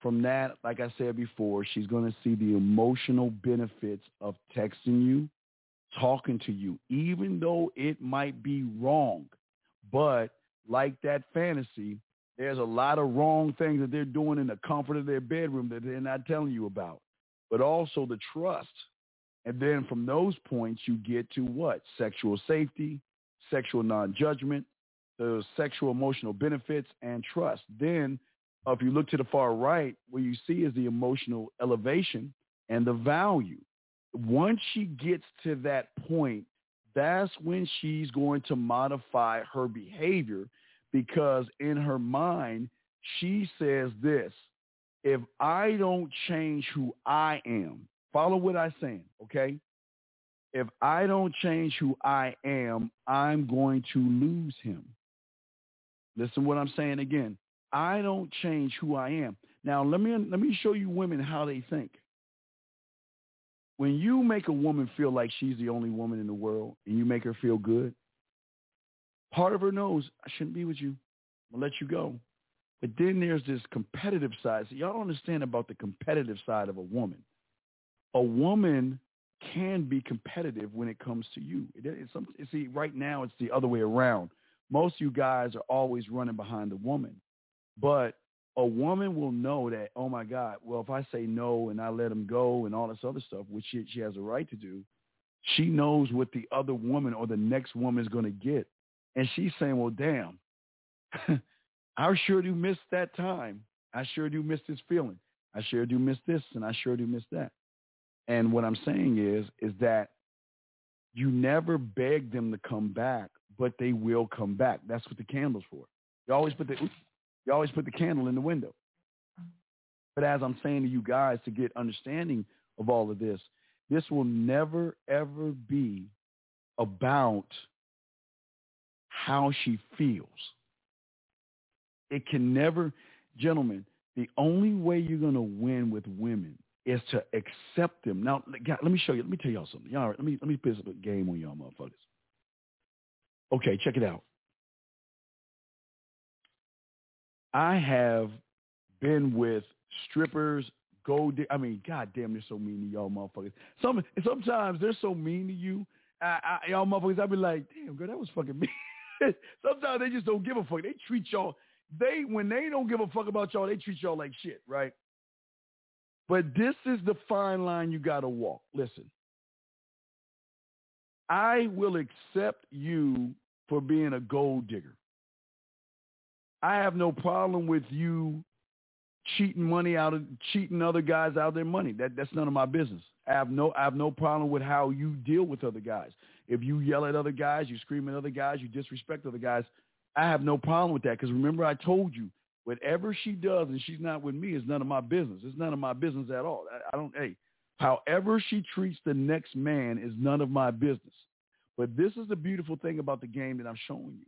from that, like I said before, she's going to see the emotional benefits of texting you, talking to you, even though it might be wrong. But like that fantasy, there's a lot of wrong things that they're doing in the comfort of their bedroom that they're not telling you about. But also the trust. And then from those points, you get to what? Sexual safety, sexual non-judgment, the sexual emotional benefits, and trust. Then if you look to the far right, what you see is the emotional elevation and the value. Once she gets to that point, that's when she's going to modify her behavior because in her mind, she says this, if I don't change who I am, follow what I'm saying, okay? If I don't change who I am, I'm going to lose him. Listen what I'm saying again. I don't change who I am. Now let me let me show you women how they think. When you make a woman feel like she's the only woman in the world and you make her feel good, part of her knows I shouldn't be with you. I'll let you go. But then there's this competitive side. So y'all don't understand about the competitive side of a woman. A woman can be competitive when it comes to you. It, it's some, see, right now it's the other way around. Most of you guys are always running behind the woman. But a woman will know that, oh my God, well, if I say no and I let him go and all this other stuff, which she, she has a right to do, she knows what the other woman or the next woman is going to get. And she's saying, well, damn, I sure do miss that time. I sure do miss this feeling. I sure do miss this and I sure do miss that. And what I'm saying is, is that you never beg them to come back, but they will come back. That's what the candle's for. You always put the, you always put the candle in the window. But as I'm saying to you guys to get understanding of all of this, this will never, ever be about how she feels. It can never, gentlemen, the only way you're going to win with women is to accept them. Now, God, let me show you. Let me tell y'all something. Y'all, let me let me put a game on y'all motherfuckers. Okay, check it out. I have been with strippers, gold. I mean, goddamn, they're so mean to y'all motherfuckers. Some sometimes they're so mean to you, I, I, y'all motherfuckers. I'd be like, damn, girl, that was fucking mean. sometimes they just don't give a fuck. They treat y'all. They when they don't give a fuck about y'all, they treat y'all like shit, right? But this is the fine line you gotta walk. Listen, I will accept you for being a gold digger. I have no problem with you cheating money out of cheating other guys out of their money. That that's none of my business. I have no I have no problem with how you deal with other guys. If you yell at other guys, you scream at other guys, you disrespect other guys, I have no problem with that because remember I told you whatever she does and she's not with me is none of my business. It's none of my business at all. I, I don't hey, however she treats the next man is none of my business. But this is the beautiful thing about the game that I'm showing you.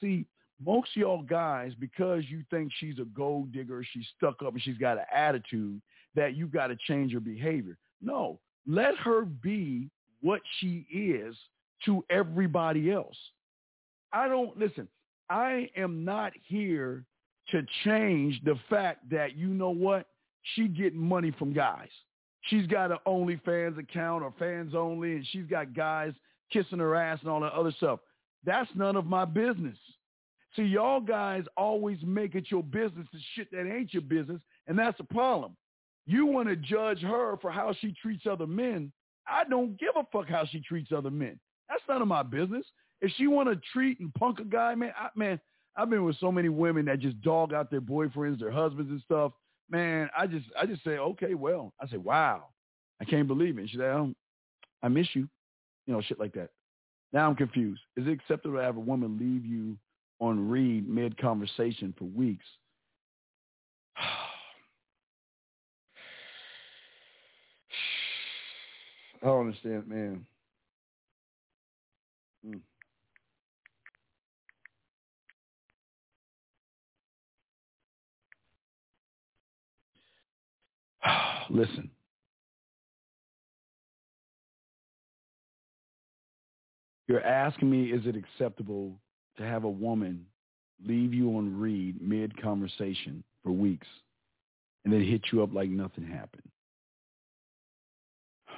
See, most y'all guys, because you think she's a gold digger, she's stuck up and she's got an attitude, that you've got to change her behavior. No, let her be what she is to everybody else. I don't, listen, I am not here to change the fact that, you know what, she getting money from guys. She's got an OnlyFans account or fans only, and she's got guys kissing her ass and all that other stuff. That's none of my business. See, y'all guys always make it your business the shit that ain't your business, and that's the problem. You want to judge her for how she treats other men. I don't give a fuck how she treats other men. That's none of my business. If she want to treat and punk a guy, man, I, man, I've been with so many women that just dog out their boyfriends, their husbands and stuff. Man, I just, I just say, okay, well, I say, wow, I can't believe it. she said, oh, I miss you, you know, shit like that. Now I'm confused. Is it acceptable to have a woman leave you on read mid conversation for weeks. I don't understand, man. Mm. Listen. You're asking me, is it acceptable to have a woman leave you on read mid conversation for weeks and then hit you up like nothing happened.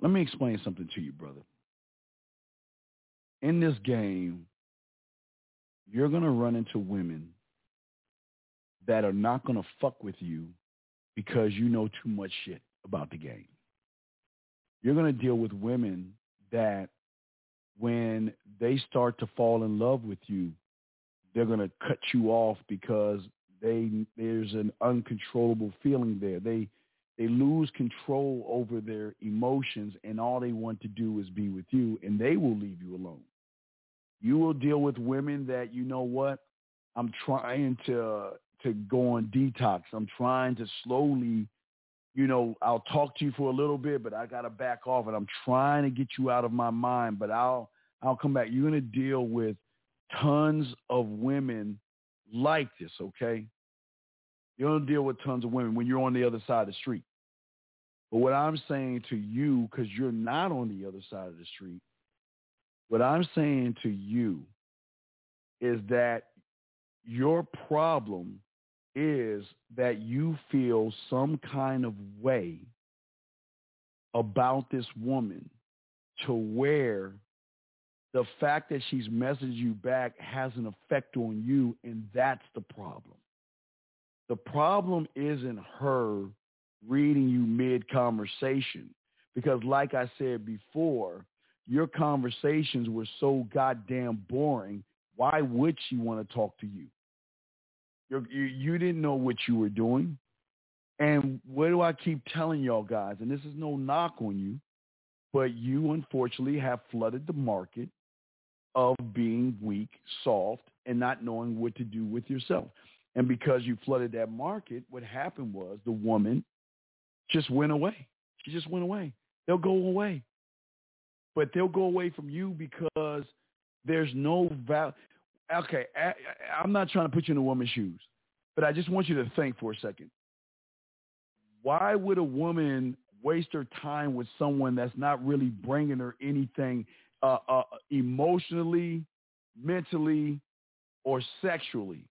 Let me explain something to you, brother. In this game, you're going to run into women that are not going to fuck with you because you know too much shit about the game you're going to deal with women that when they start to fall in love with you, they're going to cut you off because they there's an uncontrollable feeling there. They they lose control over their emotions and all they want to do is be with you and they will leave you alone. You will deal with women that you know what? I'm trying to to go on detox. I'm trying to slowly you know, I'll talk to you for a little bit, but I got to back off and I'm trying to get you out of my mind, but I'll, I'll come back. You're to deal with tons of women like this, okay? You're going to deal with tons of women when you're on the other side of the street. But what I'm saying to you, because you're not on the other side of the street, what I'm saying to you is that your problem is that you feel some kind of way about this woman to where the fact that she's messaged you back has an effect on you, and that's the problem. The problem isn't her reading you mid-conversation, because like I said before, your conversations were so goddamn boring. Why would she want to talk to you? You you didn't know what you were doing. And what do I keep telling y'all guys? And this is no knock on you, but you unfortunately have flooded the market of being weak, soft, and not knowing what to do with yourself. And because you flooded that market, what happened was the woman just went away. She just went away. They'll go away. But they'll go away from you because there's no value okay, I, I'm not trying to put you in a woman's shoes, but I just want you to think for a second. Why would a woman waste her time with someone that's not really bringing her anything uh, uh, emotionally, mentally, or sexually?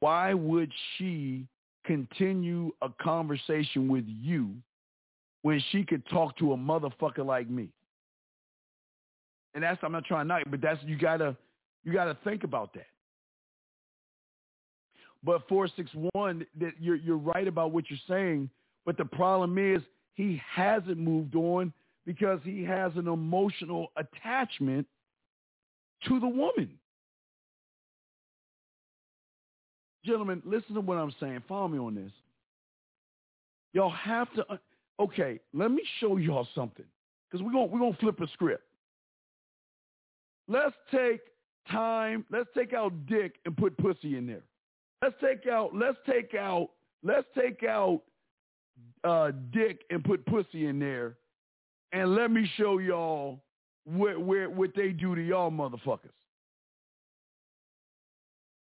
Why would she continue a conversation with you when she could talk to a motherfucker like me? And that's I'm not trying knock, but that's you gotta you got to think about that. But 461, that you're, you're right about what you're saying. But the problem is he hasn't moved on because he has an emotional attachment to the woman. Gentlemen, listen to what I'm saying. Follow me on this. Y'all have to, uh, okay, let me show y'all something because we're going we're gonna flip a script. Let's take time, let's take out dick and put pussy in there. Let's take out, let's take out, let's take out uh, dick and put pussy in there, and let me show y'all what they do to y'all motherfuckers.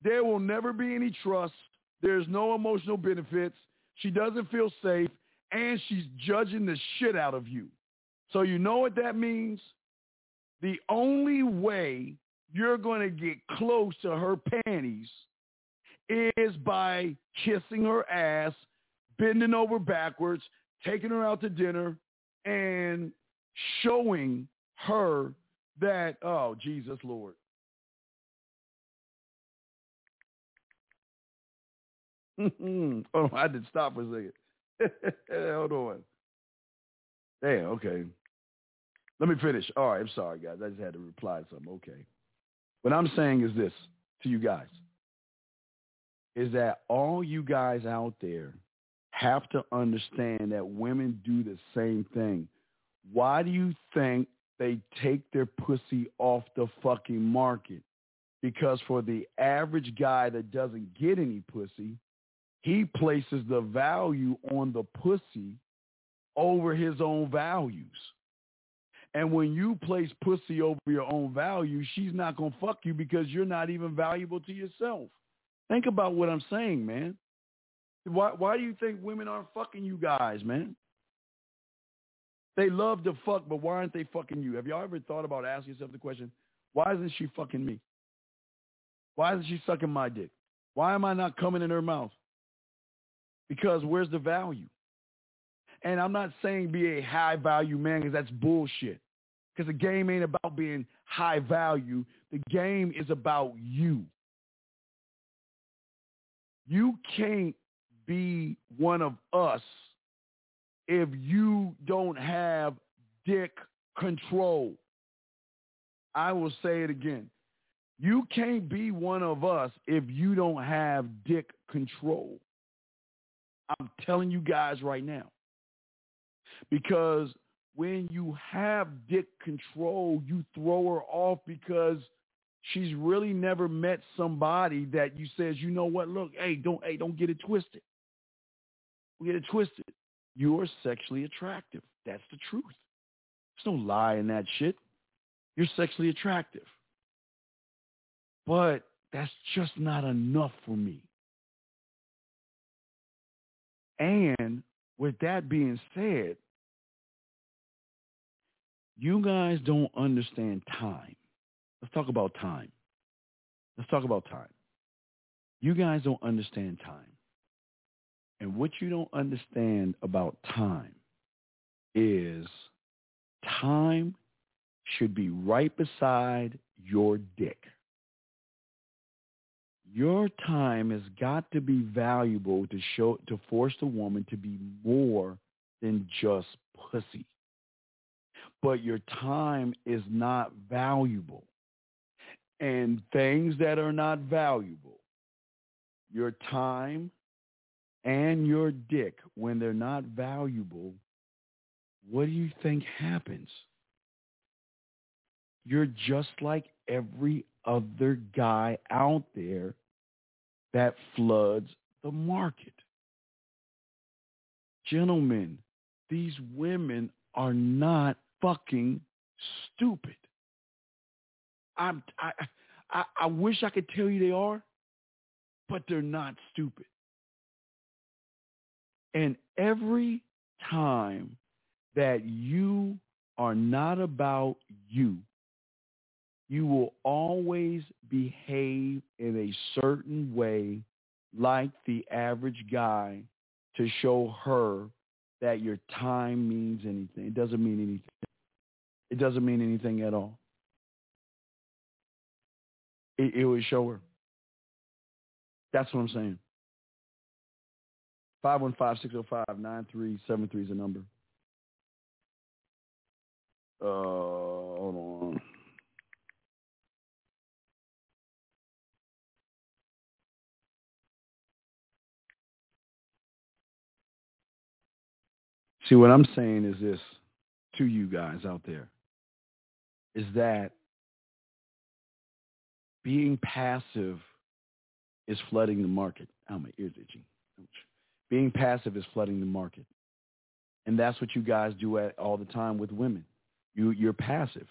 There will never be any trust. There's no emotional benefits. She doesn't feel safe, and she's judging the shit out of you. So you know what that means? The only way you're going to get close to her panties is by kissing her ass, bending over backwards, taking her out to dinner, and showing her that, oh, Jesus Lord. oh, I did stop for a second. Hold on. Damn, okay. Let me finish. All right, I'm sorry, guys. I just had to reply to something. Okay. What I'm saying is this to you guys is that all you guys out there have to understand that women do the same thing. Why do you think they take their pussy off the fucking market? Because for the average guy that doesn't get any pussy, he places the value on the pussy over his own values. And when you place pussy over your own value, she's not going to fuck you because you're not even valuable to yourself. Think about what I'm saying, man. Why, why do you think women aren't fucking you guys, man? They love to fuck, but why aren't they fucking you? Have y'all ever thought about asking yourself the question, why isn't she fucking me? Why isn't she sucking my dick? Why am I not coming in her mouth? Because where's the value? And I'm not saying be a high value man because that's bullshit. Because the game ain't about being high value. The game is about you. You can't be one of us if you don't have dick control. I will say it again. You can't be one of us if you don't have dick control. I'm telling you guys right now. Because when you have dick control, you throw her off because she's really never met somebody that you says, you know what, look, hey, don't hey, don't get it twisted. Get it twisted. You're sexually attractive. That's the truth. There's no lie in that shit. You're sexually attractive. But that's just not enough for me. And with that being said, you guys don't understand time. Let's talk about time. Let's talk about time. You guys don't understand time. And what you don't understand about time is time should be right beside your dick. Your time has got to be valuable to show to force the woman to be more than just pussy. But your time is not valuable. And things that are not valuable, your time and your dick, when they're not valuable, what do you think happens? You're just like every other guy out there that floods the market. Gentlemen, these women are not fucking stupid. I'm, I, I, I wish I could tell you they are, but they're not stupid. And every time that you are not about you, you will always behave in a certain way like the average guy to show her that your time means anything. It doesn't mean anything. It doesn't mean anything at all. It, it would show her. That's what I'm saying. 515-605-9373 is the number. Uh, hold on. See, what I'm saying is this to you guys out there is that being passive is flooding the market. Oh, my ears itching. Being passive is flooding the market. And that's what you guys do at, all the time with women. You, you're passive.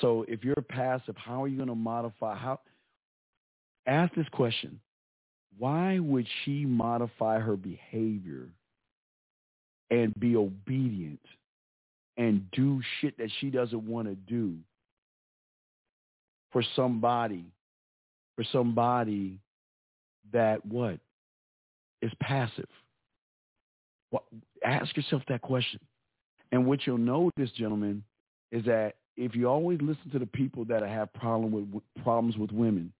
So if you're passive, how are you going to modify? How? Ask this question. Why would she modify her behavior and be obedient and do shit that she doesn't want to do for somebody, for somebody that what is passive? Ask yourself that question. And what you'll notice, gentlemen, is that if you always listen to the people that have problem with problems with women,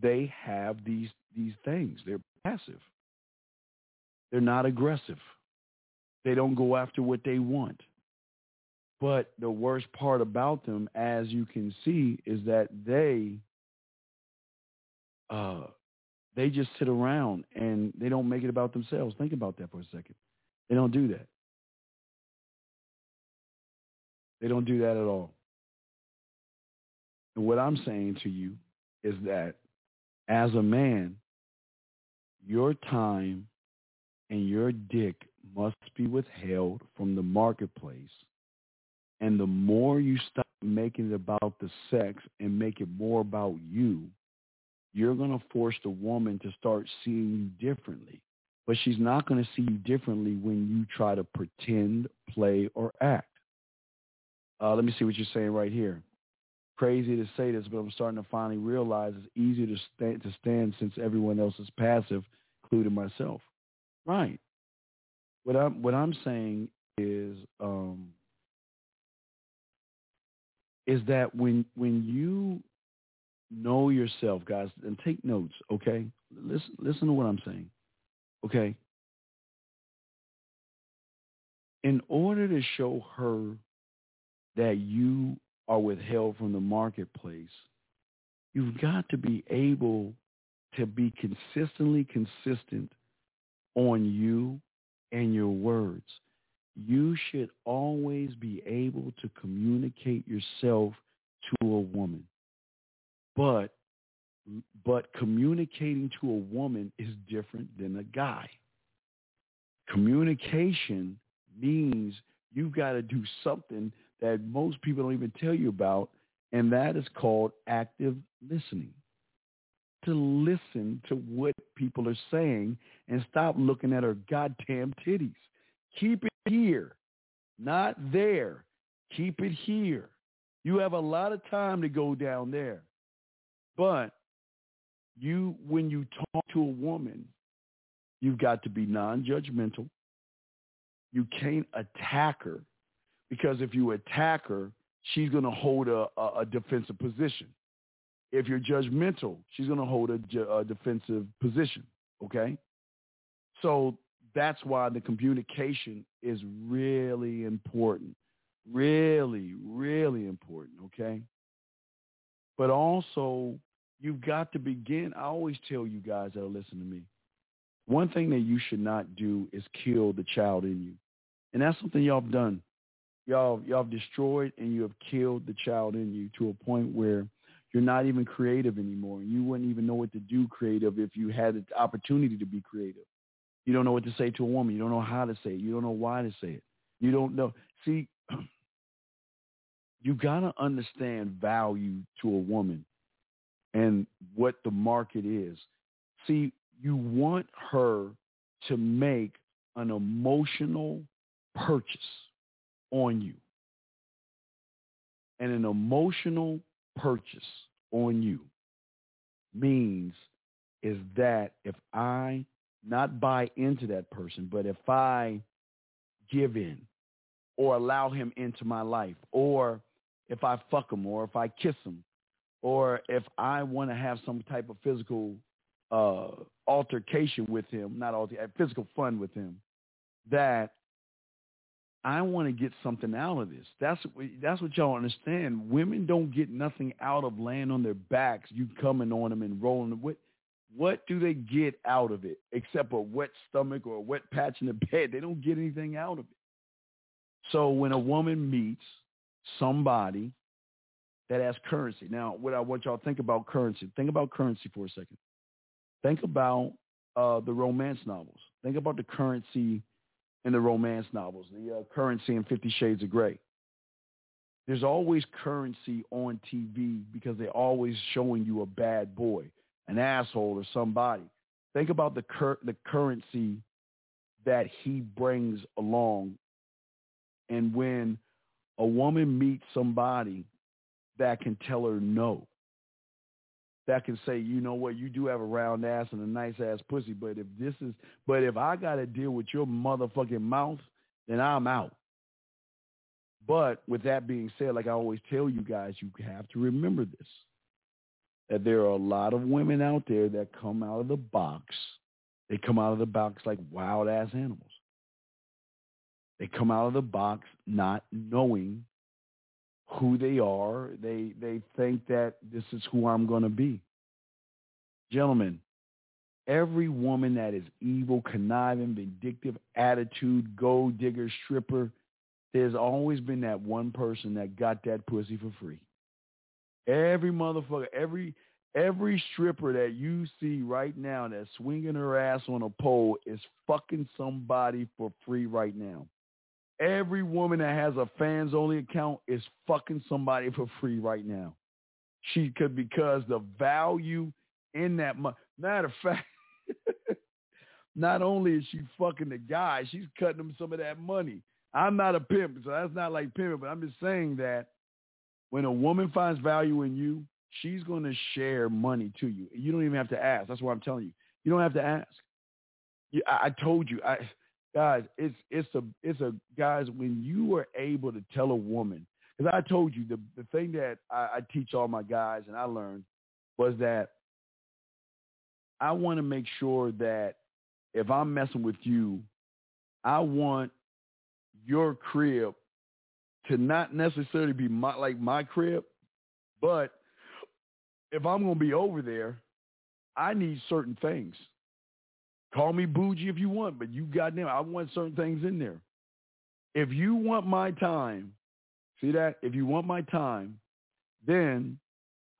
they have these these things. They're passive. They're not aggressive. They don't go after what they want. But the worst part about them, as you can see, is that they uh, they just sit around and they don't make it about themselves. Think about that for a second. They don't do that. They don't do that at all. And what I'm saying to you is that as a man, your time and your dick must be withheld from the marketplace. And the more you stop making it about the sex and make it more about you, you're going to force the woman to start seeing you differently. But she's not going to see you differently when you try to pretend, play, or act. Uh, let me see what you're saying right here. Crazy to say this, but I'm starting to finally realize it's easier to stand, to stand since everyone else is passive, including myself. Right. What I'm what I'm saying is um, is that when when you know yourself, guys, and take notes, okay? Listen listen to what I'm saying. Okay? In order to show her that you are withheld from the marketplace, you've got to be able to be consistently consistent on you and your words. You should always be able to communicate yourself to a woman. But but communicating to a woman is different than a guy. Communication means you've got to do something that most people don't even tell you about, and that is called active listening to listen to what people are saying and stop looking at her goddamn titties. Keep it here, not there. Keep it here. You have a lot of time to go down there. But you, when you talk to a woman, you've got to be non-judgmental. You can't attack her because if you attack her, she's going to hold a, a, a defensive position. If you're judgmental, she's going to hold a, a defensive position. Okay. So that's why the communication is really important. Really, really important. Okay. But also, you've got to begin. I always tell you guys that are listening to me, one thing that you should not do is kill the child in you. And that's something y'all have done. Y'all, y'all have destroyed and you have killed the child in you to a point where you're not even creative anymore. You wouldn't even know what to do creative if you had the opportunity to be creative. You don't know what to say to a woman. You don't know how to say it. You don't know why to say it. You don't know. See, you got to understand value to a woman and what the market is. See, you want her to make an emotional purchase on you. And an emotional purchase on you means is that if I not buy into that person, but if I give in or allow him into my life, or if I fuck him, or if I kiss him, or if I want to have some type of physical uh, altercation with him, not alter, physical fun with him, that I want to get something out of this. That's that's what y'all understand. Women don't get nothing out of laying on their backs, you coming on them and rolling. What what do they get out of it except a wet stomach or a wet patch in the bed? They don't get anything out of it. So when a woman meets somebody that has currency, now what I want y'all to think about currency. Think about currency for a second. Think about uh, the romance novels. Think about the currency in the romance novels, the uh, currency in Fifty Shades of Grey. There's always currency on TV because they're always showing you a bad boy, an asshole, or somebody. Think about the cur- the currency that he brings along, and when a woman meets somebody that can tell her no, that can say, you know what, you do have a round ass and a nice ass pussy, but if this is, but if I got to deal with your motherfucking mouth, then I'm out. But with that being said, like I always tell you guys, you have to remember this, that there are a lot of women out there that come out of the box. They come out of the box like wild ass animals. They come out of the box not knowing who they are. They they think that this is who I'm going to be. Gentlemen, every woman that is evil, conniving, vindictive, attitude, gold digger, stripper, there's always been that one person that got that pussy for free. Every motherfucker, every every stripper that you see right now that's swinging her ass on a pole is fucking somebody for free right now. Every woman that has a fans only account is fucking somebody for free right now. She could because the value in that. Matter of fact, not only is she fucking the guy, she's cutting him some of that money. I'm not a pimp, so that's not like pimping, but I'm just saying that when a woman finds value in you, she's going to share money to you. You don't even have to ask. That's what I'm telling you. You don't have to ask. You, I, I told you. I guys, it's it's a it's a guys when you are able to tell a woman because I told you the the thing that I, I teach all my guys and I learned was that I want to make sure that if I'm messing with you, I want your crib to not necessarily be my, like my crib, but if I'm going to be over there, I need certain things. Call me bougie if you want, but you goddamn, I want certain things in there. If you want my time, see that? If you want my time, then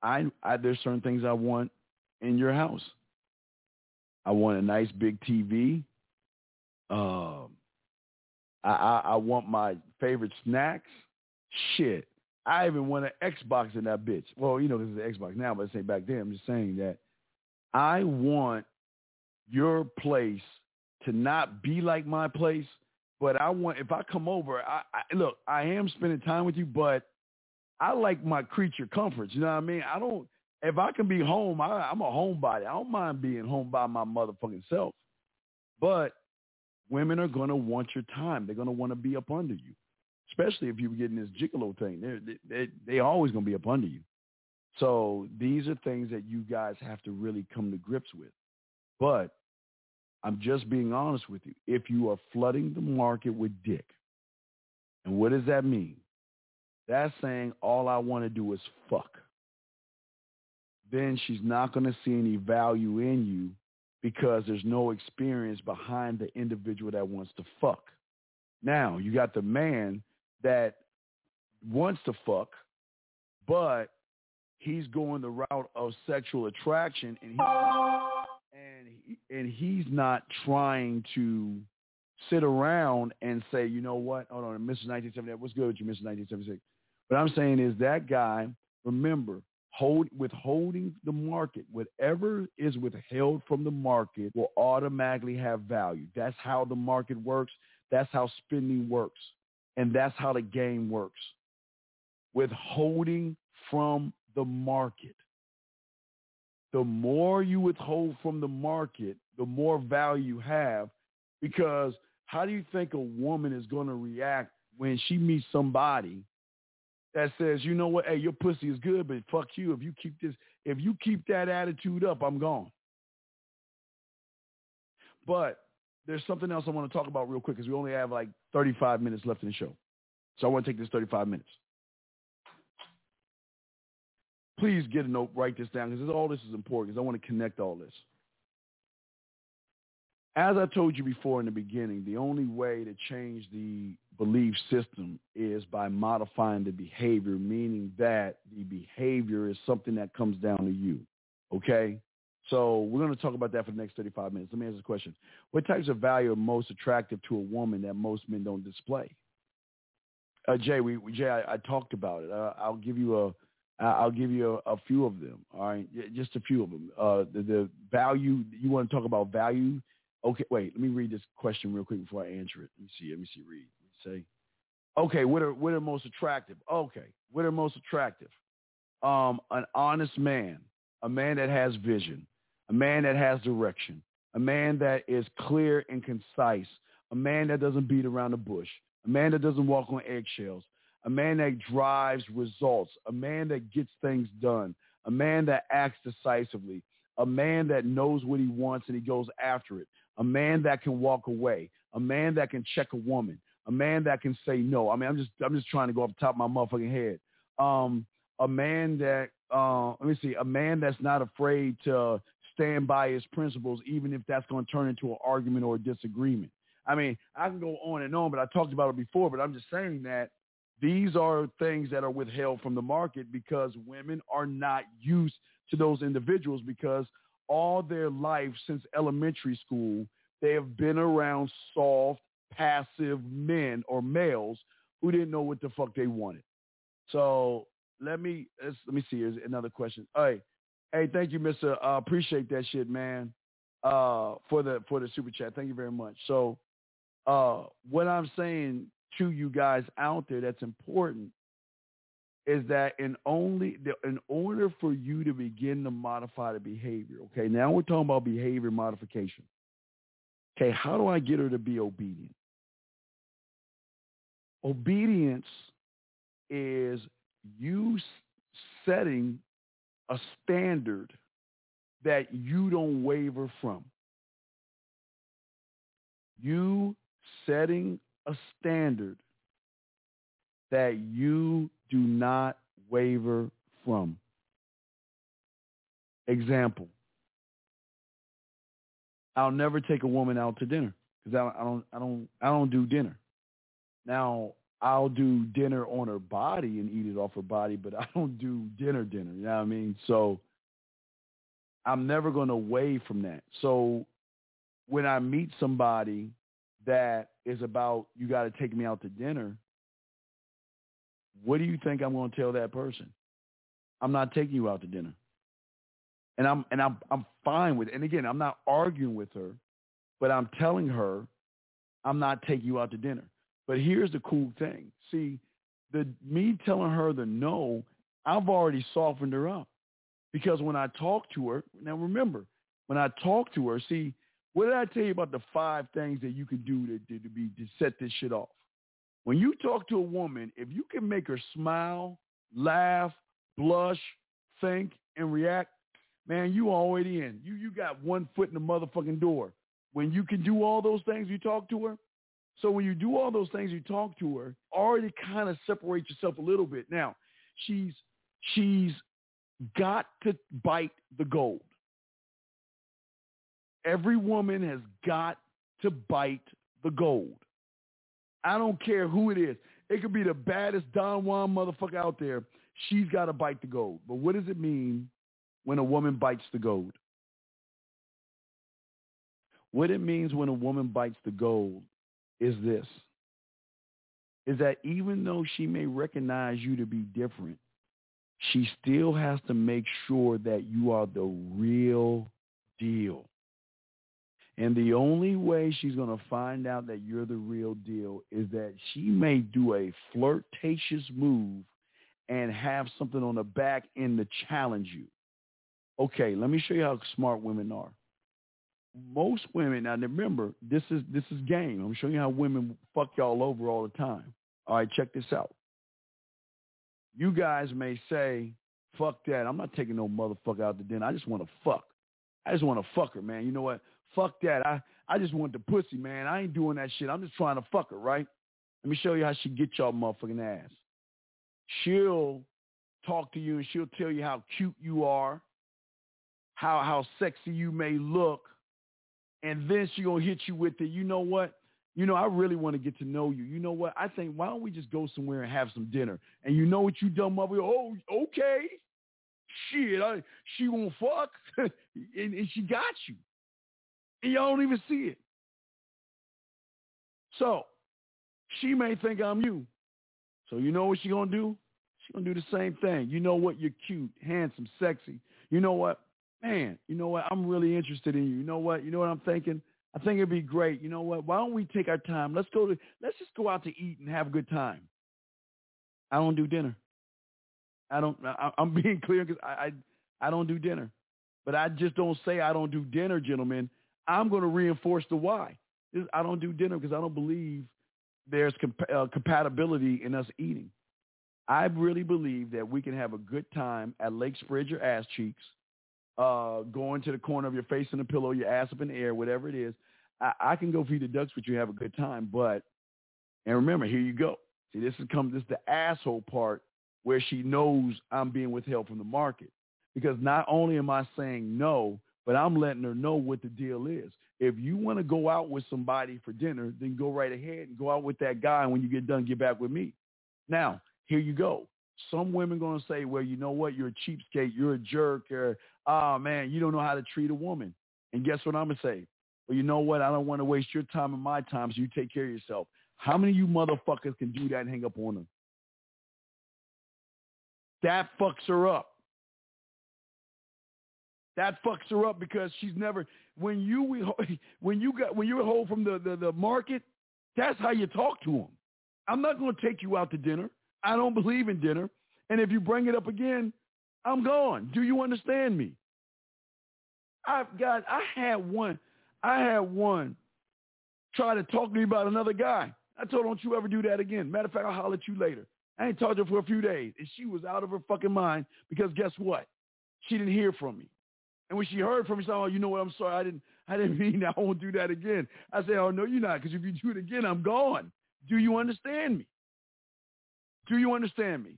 I, I there's certain things I want in your house. I want a nice big TV. Um, I, I, I want my favorite snacks. Shit, I even want an Xbox in that bitch. Well, you know, this is an Xbox now, but I say back then. I'm just saying that I want your place to not be like my place, but I want if I come over, I, I look, I am spending time with you, but I like my creature comforts. You know what I mean? I don't if I can be home, I, I'm a homebody. I don't mind being home by my motherfucking self. But women are going to want your time. They're going to want to be up under you, especially if you're getting this gigolo thing. They're, they, they, they always going to be up under you. So these are things that you guys have to really come to grips with. But I'm just being honest with you. If you are flooding the market with dick, and what does that mean? That's saying all I want to do is fuck then she's not going to see any value in you because there's no experience behind the individual that wants to fuck. Now, you got the man that wants to fuck, but he's going the route of sexual attraction and and he, and he's not trying to sit around and say, you know what? Hold on, Mrs. 1978, what's good with you, Mrs. 1976? What I'm saying is that guy, remember, hold withholding the market whatever is withheld from the market will automatically have value. That's how the market works. That's how spending works. And that's how the game works. Withholding from the market. The more you withhold from the market the more value you have. Because how do you think a woman is going to react when she meets somebody that says, you know what, hey, your pussy is good, but fuck you. If you keep this, if you keep that attitude up, I'm gone. But there's something else I want to talk about real quick because we only have like 35 minutes left in the show. So I want to take this 35 minutes. Please get a note, write this down because all this is important because I want to connect all this. As I told you before in the beginning, the only way to change the belief system is by modifying the behavior, meaning that the behavior is something that comes down to you. Okay? So we're going to talk about that for the next 35 minutes. Let me ask this question. What types of value are most attractive to a woman that most men don't display? Uh, Jay, we, Jay, I, I, talked about it. Uh, I'll give you a, I'll give you a, a, few of them. All right, just a few of them. Uh, the, the value you want to talk about value. Okay, wait. Let me read this question real quick before I answer it. Let me see. Let me see. Read. Say. Okay, what are what are most attractive? Okay, what are most attractive? Um, an honest man, a man that has vision, a man that has direction, a man that is clear and concise, a man that doesn't beat around the bush, a man that doesn't walk on eggshells, a man that drives results, a man that gets things done, a man that acts decisively, a man that knows what he wants and he goes after it, a man that can walk away, a man that can check a woman, a man that can say no. I mean, I'm just I'm just trying to go off the top of my motherfucking head. Um, a man that uh, let me see, a man that's not afraid to stand by his principles, even if that's going to turn into an argument or a disagreement. I mean, I can go on and on, but I talked about it before, but I'm just saying that these are things that are withheld from the market because women are not used to those individuals because all their life since elementary school, they have been around soft, passive men or males who didn't know what the fuck they wanted. So let me let me see. Here's another question. Right. Hey, thank you, Mister. I uh, appreciate that shit, man. Uh, for the for the super chat. Thank you very much. So, uh, what I'm saying to you guys out there that's important is that in only in order for you to begin to modify the behavior. Okay, now we're talking about behavior modification. Okay, how do I get her to be obedient? Obedience is you setting a standard that you don't waver from. You setting a standard that you do not waver from. Example. I'll never take a woman out to dinner because I, I don't I don't I don't do dinner. Now I'll do dinner on her body and eat it off her body, but I don't do dinner dinner. You know what I mean? So I'm never going to away from that. So when I meet somebody that is about you got to take me out to dinner, what do you think I'm going to tell that person? I'm not taking you out to dinner. And I'm and I'm I'm fine with it. And again, I'm not arguing with her, but I'm telling her I'm not taking you out to dinner. But here's the cool thing. See, the me telling her the no, I've already softened her up. Because when I talk to her, now remember, when I talk to her, see, what did I tell you about the five things that you can do to, to, to be to set this shit off? When you talk to a woman, if you can make her smile, laugh, blush, think, and react, man, you already in. You you got one foot in the motherfucking door. When you can do all those things, you talk to her, so when you do all those things, you talk to her, already kind of separate yourself a little bit. Now, she's she's got to bite the gold. Every woman has got to bite the gold. I don't care who it is. It could be the baddest Don Juan motherfucker out there. She's got to bite the gold. But what does it mean when a woman bites the gold? What it means when a woman bites the gold is this is that even though she may recognize you to be different, she still has to make sure that you are the real deal. And the only way she's going to find out that you're the real deal is that she may do a flirtatious move and have something on the back end to challenge you. Okay, let me show you how smart women are most women now remember this is this is game. I'm showing you how women fuck y'all over all the time. All right, check this out. You guys may say, "Fuck that! I'm not taking no motherfucker out to dinner. I just want to fuck. I just want to fuck her, man. You know what? Fuck that. I, I just want the pussy, man. I ain't doing that shit. I'm just trying to fuck her, right? Let me show you how she get y'all motherfucking ass. She'll talk to you and she'll tell you how cute you are, how how sexy you may look, and then she gonna hit you with it. you know what? You know, I really want to get to know you. You know what? I think why don't we just go somewhere and have some dinner? And you know what you done, mother? Oh, okay. Shit, I, she won't fuck, and, and she got you, and y'all don't even see it. So she may think I'm you. So you know what she gonna do? She gonna do the same thing. You know what? You're cute, handsome, sexy. You know what? Man, you know what? I'm really interested in you. You know what? You know what I'm thinking? I think it'd be great. You know what? Why don't we take our time? Let's go to let's just go out to eat and have a good time. I don't do dinner. I don't. I, am being clear because I, I I don't do dinner, but I just don't say I don't do dinner, gentlemen. I'm going to reinforce the why. I don't do dinner because I don't believe there's comp- uh, compatibility in us eating. I really believe that we can have a good time at Lake Spread Your Ass Cheeks, uh, going to the corner of your face in the pillow, your ass up in the air, whatever it is. I, I can go feed the ducks with you, have a good time. But, and remember, here you go. See, this is come, this is the asshole part where she knows I'm being withheld from the market. Because not only am I saying no, but I'm letting her know what the deal is. If you want to go out with somebody for dinner, then go right ahead and go out with that guy. And when you get done, get back with me. Now, here you go. Some women going to say, well, you know what? You're a cheapskate. You're a jerk. Or, oh, man, you don't know how to treat a woman. And guess what I'm going to say? Well, you know what? I don't want to waste your time and my time, so you take care of yourself. How many of you motherfuckers can do that and hang up on them? That fucks her up. That fucks her up because she's never when you when you got when you're home from the, the, the market, that's how you talk to them. I'm not going to take you out to dinner. I don't believe in dinner. And if you bring it up again, I'm gone. Do you understand me? I've got I had one I had one try to talk to me about another guy. I told her, don't you ever do that again. Matter of fact, I'll holler at you later. I ain't talked to her for a few days. And she was out of her fucking mind because guess what? She didn't hear from me. And when she heard from me, she said, oh, you know what? I'm sorry. I didn't, I didn't mean that. I won't do that again. I said, oh, no, you're not. Because if you do it again, I'm gone. Do you understand me? Do you understand me?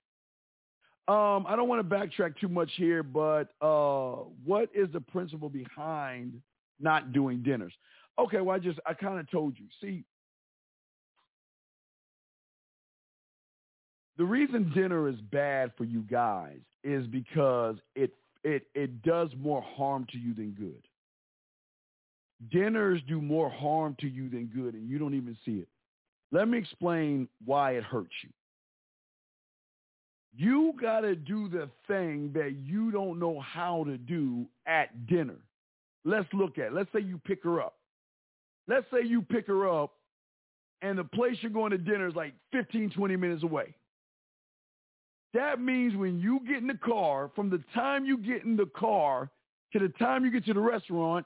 Um, I don't want to backtrack too much here, but uh, what is the principle behind not doing dinners? Okay, well, I just, I kind of told you. See, the reason dinner is bad for you guys is because it it it does more harm to you than good. Dinners do more harm to you than good, and you don't even see it. Let me explain why it hurts you. You got to do the thing that you don't know how to do at dinner. Let's look at it. Let's say you pick her up. Let's say you pick her up and the place you're going to dinner is like 15, 20 minutes away. That means when you get in the car, from the time you get in the car to the time you get to the restaurant,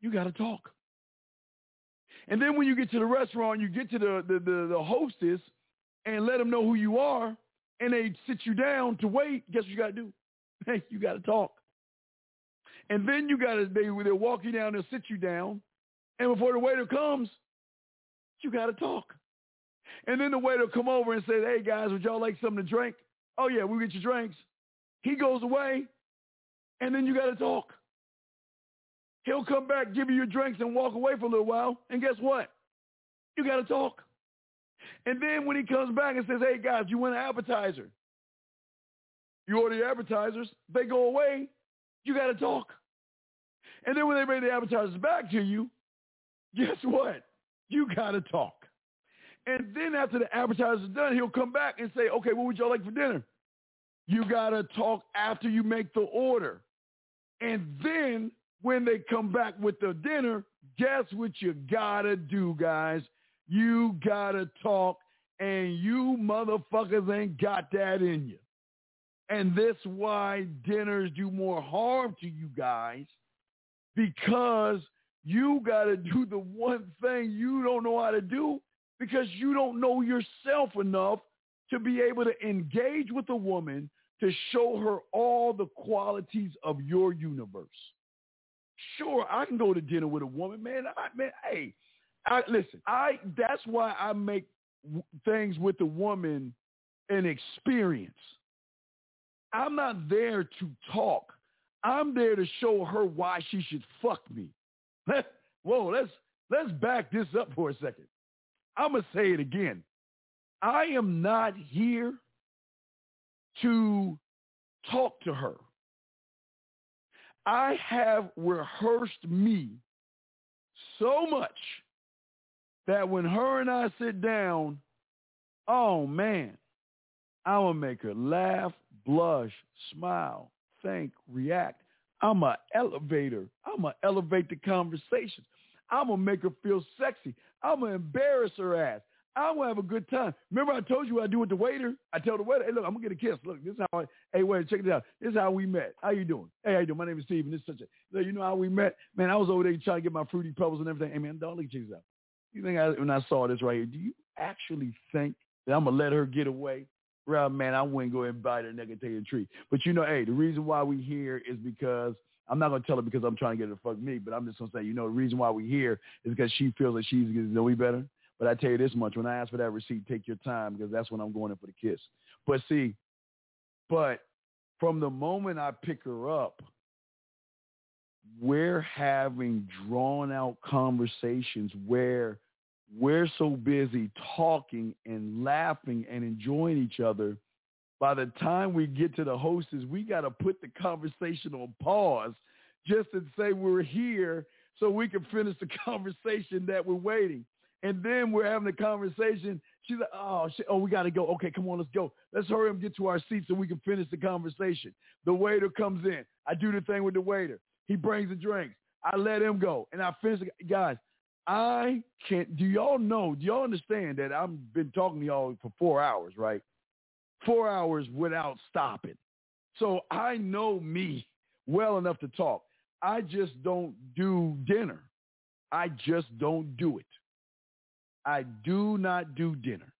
you got to talk. And then when you get to the restaurant, you get to the, the, the, the hostess and let them know who you are, and they sit you down to wait. Guess what you got to do? You got to talk. And then you got to, they, they walk you down, they'll sit you down. And before the waiter comes, you got to talk. And then the waiter come over and say, hey, guys, would y'all like something to drink? Oh, yeah, we'll get you drinks. He goes away, and then you got to talk. He'll come back, give you your drinks, and walk away for a little while. And guess what? You got to talk. And then when he comes back and says, hey, guys, you want an appetizer? You order your appetizers. They go away. You got to talk. And then when they bring the appetizers back to you, guess what? You got to talk. And then after the appetizer's done, he'll come back and say, okay, what would y'all like for dinner? You got to talk after you make the order. And then when they come back with the dinner, guess what you got to do, guys? You got to talk, and you motherfuckers ain't got that in you. And this why dinners do more harm to you guys because you got to do the one thing you don't know how to do because you don't know yourself enough to be able to engage with a woman to show her all the qualities of your universe. Sure, I can go to dinner with a woman, man. I, man, hey, I listen. I that's why I make things with the woman an experience. I'm not there to talk. I'm there to show her why she should fuck me. Whoa, let's let's back this up for a second. I'm gonna say it again. I am not here to talk to her. I have rehearsed me so much that when her and I sit down, oh man, going to make her laugh, blush, smile, think, react. I'm an elevator. I'm going to elevate the conversations. I'm going to make her feel sexy. I'm going to embarrass her ass. I'm gonna have a good time. Remember, I told you what I do with the waiter. I tell the waiter, "Hey, look, I'm gonna get a kiss. Look, this is how. I, hey, waiter, check it out. This is how we met. How you doing? Hey, how you doing? My name is Steve, and this is such a. You know how we met? Man, I was over there trying to get my fruity pebbles and everything. Hey, man, dog, look, check this out. You think I, when I saw this right here, do you actually think that I'm gonna let her get away? Well, man, I wouldn't go and and take a treat. But you know, hey, the reason why we here is because I'm not gonna tell her because I'm trying to get her to fuck me, but I'm just gonna say, you know, the reason why we here is because she feels that she's gonna know me better. But I tell you this much, when I ask for that receipt, take your time because that's when I'm going in for the kiss. But see, but from the moment I pick her up, we're having drawn out conversations where we're so busy talking and laughing and enjoying each other. By the time we get to the hostess, we got to put the conversation on pause just to say we're here so we can finish the conversation that we're waiting. And then we're having a conversation. She's like, oh, shit. oh, we got to go. Okay, come on, let's go. Let's hurry up and get to our seats so we can finish the conversation. The waiter comes in. I do the thing with the waiter. He brings the drinks. I let him go. And I finish. Guys, I can't. Do y'all know, do y'all understand that I've been talking to y'all for four hours, right? Four hours without stopping. So I know me well enough to talk. I just don't do dinner. I just don't do it. I do not do dinner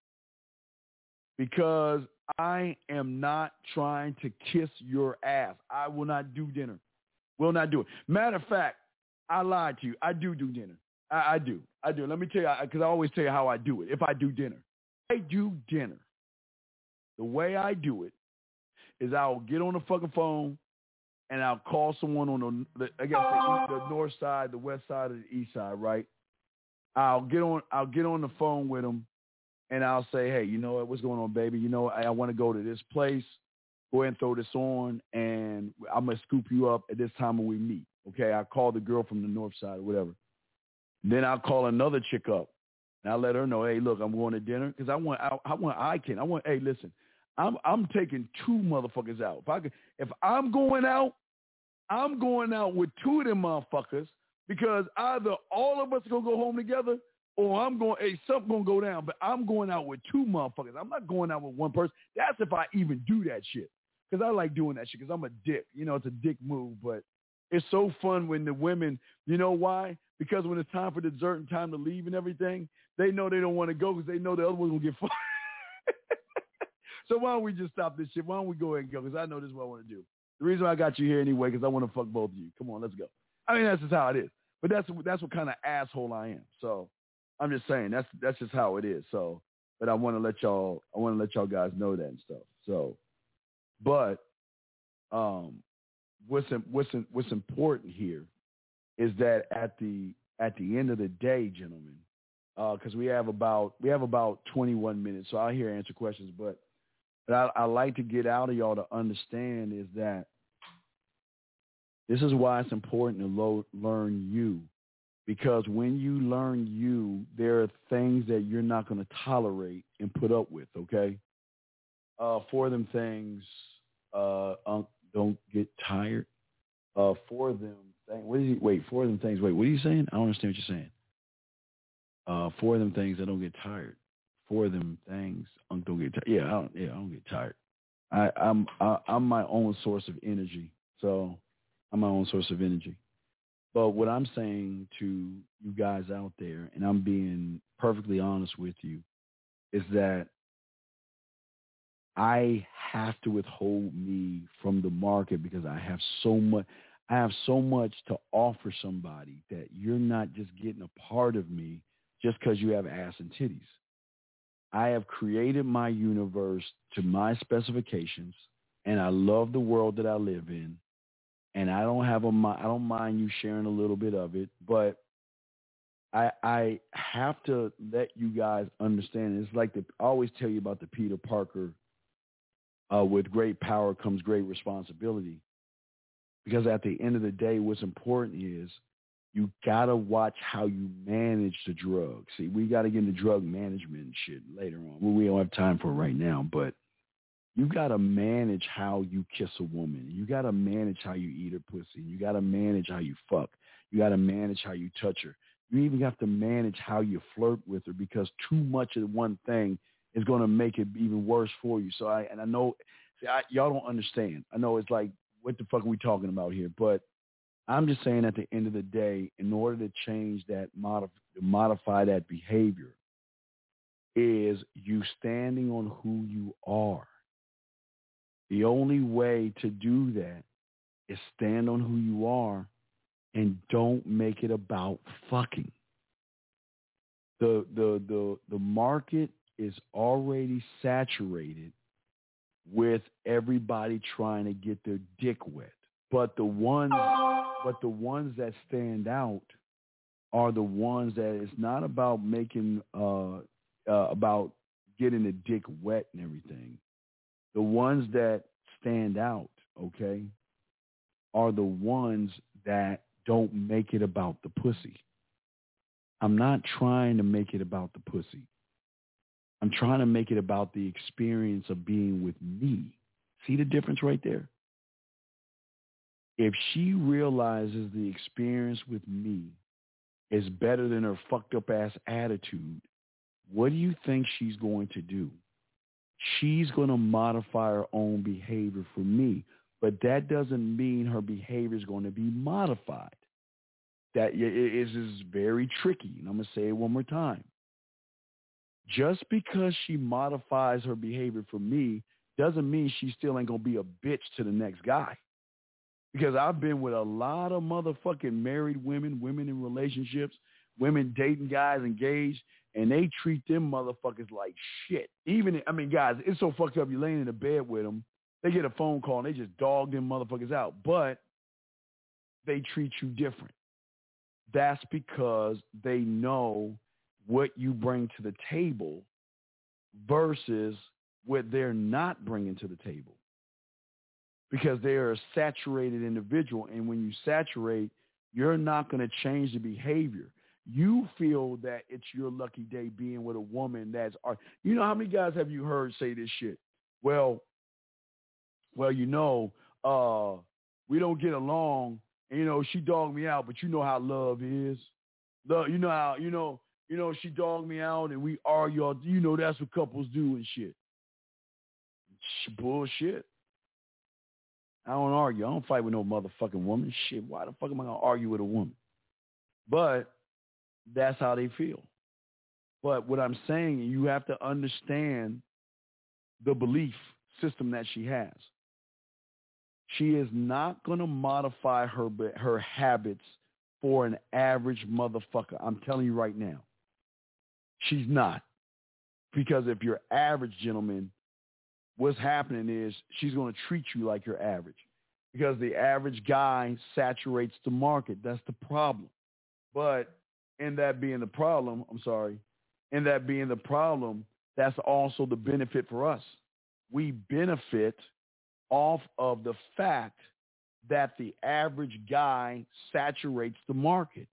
because I am not trying to kiss your ass. I will not do dinner. Will not do it. Matter of fact, I lied to you. I do do dinner. I, I do. I do. Let me tell you, because I always tell you how I do it. If I do dinner, I do dinner. The way I do it is I'll get on the fucking phone and I'll call someone on the, I guess the, the north side, the west side, or the east side, right? I'll get on I'll get on the phone with them and I'll say, hey, you know what, what's going on, baby? You know, I, I want to go to this place. Go ahead and throw this on, and I'm gonna scoop you up at this time when we meet. Okay, I call the girl from the north side or whatever. Then I'll call another chick up, and I let her know, hey, look, I'm going to dinner because I want I, I want I can I want hey, listen, I'm I'm taking two motherfuckers out. If I could, if I'm going out, I'm going out with two of them motherfuckers because either all of us are gonna go home together or I'm going, hey, something gonna go down. But I'm going out with two motherfuckers. I'm not going out with one person. That's if I even do that shit. Because I like doing that shit. Because I'm a dick. You know, it's a dick move. But it's so fun when the women, you know why? Because when it's time for dessert and time to leave and everything, they know they don't want to go because they know the other one's gonna get fucked. so why don't we just stop this shit? Why don't we go ahead and go? Because I know this is what I want to do. The reason I got you here anyway, because I want to fuck both of you. Come on, let's go. I mean, that's just how it is. But that's that's what kind of asshole I am. So I'm just saying that's that's just how it is. So, but I want to let y'all I want to let y'all guys know that and stuff. So, but um, what's what's what's important here is that at the at the end of the day, gentlemen, because uh, we have about we have about 21 minutes, so I'll hear answer questions. But, but I, I like to get out of y'all to understand is that this is why it's important to lo- learn you. Because when you learn you, there are things that you're not going to tolerate and put up with, okay? Uh, for them things, uh, um, don't get tired. Uh, for them, things. what is he, wait, for them things, wait, what are you saying? I don't understand what you're saying. Uh, for them things I don't get tired. For them things, um, don't get tired. Yeah, I don't, yeah, I don't get tired. I, I'm, I, I'm my own source of energy. So I'm my own source of energy. But what I'm saying to you guys out there, and I'm being perfectly honest with you, is that I have to withhold me from the market because I have so much. I have so much to offer somebody that you're not just getting a part of me just because you have ass and titties. I have created my universe to my specifications, and I love the world that I live in. And I don't have a I don't mind you sharing a little bit of it, but I I have to let you guys understand. It's like the, I always tell you about the Peter Parker. Uh, with great power comes great responsibility. Because at the end of the day, what's important is you gotta watch how you manage the drug. See, we gotta get into drug management shit later on. Well, we don't have time for it right now, but you gotta manage how you kiss a woman. You gotta manage how you eat her pussy. You gotta manage how you fuck. You gotta manage how you touch her. You even have to manage how you flirt with her because too much of one thing is going to make it even worse for you. So I and I know see, I, y'all don't understand. I know it's like what the fuck are we talking about here? But I'm just saying at the end of the day, in order to change that, modif- modify that behavior, is you standing on who you are. The only way to do that is stand on who you are and don't make it about fucking. The the the the market is already saturated with everybody trying to get their dick wet. But the ones but the ones that stand out are the ones that it's not about making uh, uh about getting the dick wet and everything. The ones that stand out, okay, are the ones that don't make it about the pussy. I'm not trying to make it about the pussy. I'm trying to make it about the experience of being with me. See the difference right there? If she realizes the experience with me is better than her fucked up ass attitude, what do you think she's going to do? She's going to modify her own behavior for me, but that doesn't mean her behavior is going to be modified. That is, is very tricky, and I'm going to say it one more time just because she modifies her behavior for me doesn't mean she still ain't gonna be a bitch to the next guy. Because I've been with a lot of motherfucking married women, women in relationships, women dating guys engaged, and they treat them motherfuckers like shit. Even, I mean, guys, it's so fucked up. You're laying in the bed with them, they get a phone call and they just dog them motherfuckers out. But they treat you different. That's because they know what you bring to the table versus what they're not bringing to the table. Because they are a saturated individual. And when you saturate, you're not going to change the behavior. You feel that it's your lucky day being with a woman that's, you know, how many guys have you heard say this shit? Well, well, you know, uh, we don't get along. And, you know, she dogged me out, but you know how love is. Love, you know how, you know, you know, she dogged me out and we argue. You know, that's what couples do and shit. Bullshit. I don't argue. I don't fight with no motherfucking woman. Shit, why the fuck am I going to argue with a woman? But that's how they feel. But what I'm saying, you have to understand the belief system that she has. She is not going to modify her her habits for an average motherfucker. I'm telling you right now. She's not. Because if you're average gentleman, what's happening is she's going to treat you like you're average. Because the average guy saturates the market. That's the problem. But in that being the problem, I'm sorry, in that being the problem, that's also the benefit for us. We benefit off of the fact that the average guy saturates the market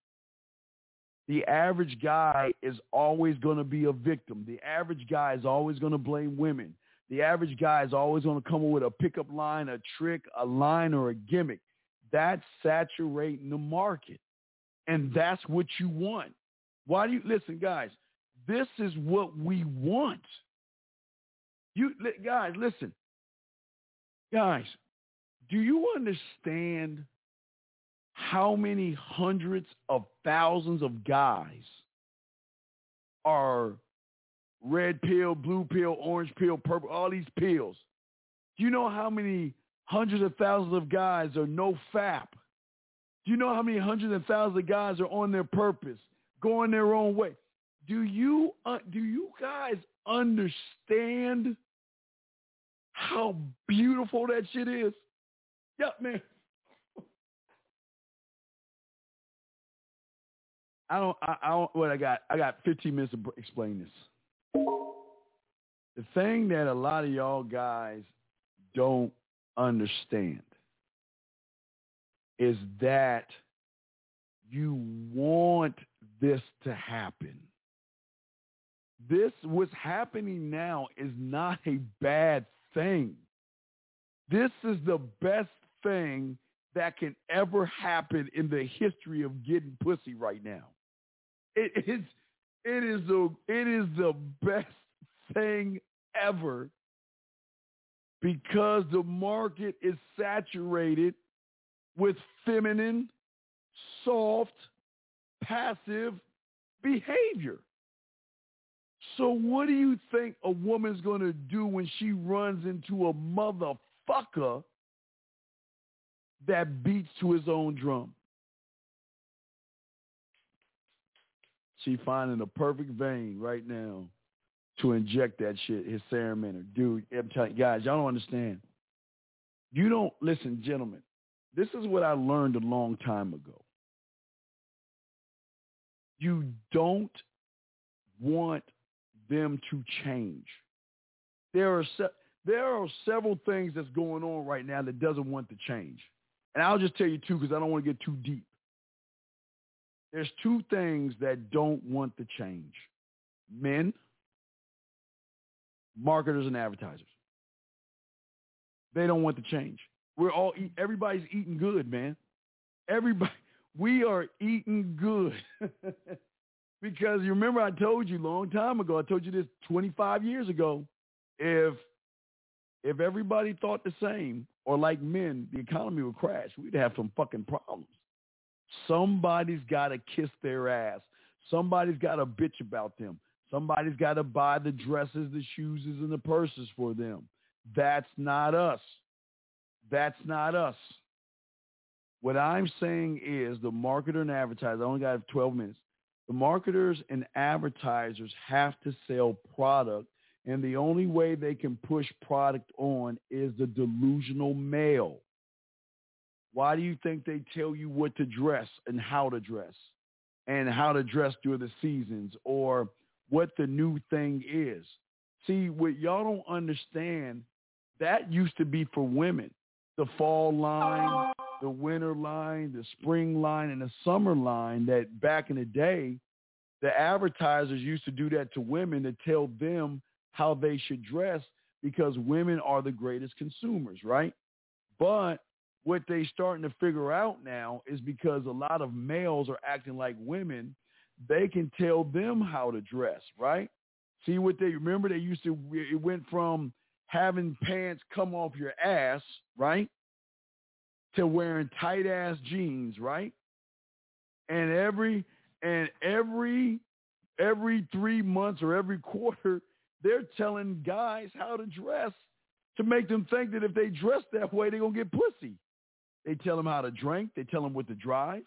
the average guy is always going to be a victim. The average guy is always going to blame women. The average guy is always going to come up with a pickup line, a trick, a line, or a gimmick. That's saturating the market. And that's what you want. Why do you listen, guys? This is what we want. You guys, listen. Guys, do you understand how many hundreds of thousands of guys are red pill, blue pill, orange pill, purple, all these pills. Do you know how many hundreds of thousands of guys are no fap? Do you know how many hundreds and thousands of guys are on their purpose, going their own way? Do you uh, do you guys understand how beautiful that shit is? Yeah, man. I don't. I, I don't. What I got? I got 15 minutes to explain this. The thing that a lot of y'all guys don't understand is that you want this to happen. This, what's happening now is not a bad thing. This is the best thing that can ever happen in the history of getting pussy right now. It is, it is the, it is the best thing ever because the market is saturated with feminine, soft, passive behavior. So what do you think a woman's going to do when she runs into a motherfucker that beats to his own drum? She finding the perfect vein right now to inject that shit, his ceremony. Dude, I'm telling you, guys, y'all don't understand. You don't, listen, gentlemen, this is what I learned a long time ago. You don't want them to change. There are se- there are several things that's going on right now that doesn't want to change. And I'll just tell you two because I don't want to get too deep. There's two things that don't want to change. Men marketers and advertisers. They don't want to change. We're all eat, everybody's eating good, man. Everybody we are eating good. because you remember I told you long time ago, I told you this 25 years ago, if if everybody thought the same or like men, the economy would crash. We'd have some fucking problems. Somebody's got to kiss their ass. Somebody's got to bitch about them. Somebody's got to buy the dresses, the shoes, and the purses for them. That's not us. That's not us. What I'm saying is the marketer and advertiser, I only got 12 minutes. The marketers and advertisers have to sell product, and the only way they can push product on is the delusional male. Why do you think they tell you what to dress and how to dress and how to dress during the seasons or what the new thing is. See, what y'all don't understand, that used to be for women. The fall line, the winter line, the spring line, and the summer line that back in the day, the advertisers used to do that to women to tell them how they should dress because women are the greatest consumers, right? But what they starting to figure out now is because a lot of males are acting like women they can tell them how to dress, right? See what they remember they used to it went from having pants come off your ass, right? To wearing tight ass jeans, right? And every and every every 3 months or every quarter they're telling guys how to dress to make them think that if they dress that way they're going to get pussy. They tell them how to drink, they tell them what to drive.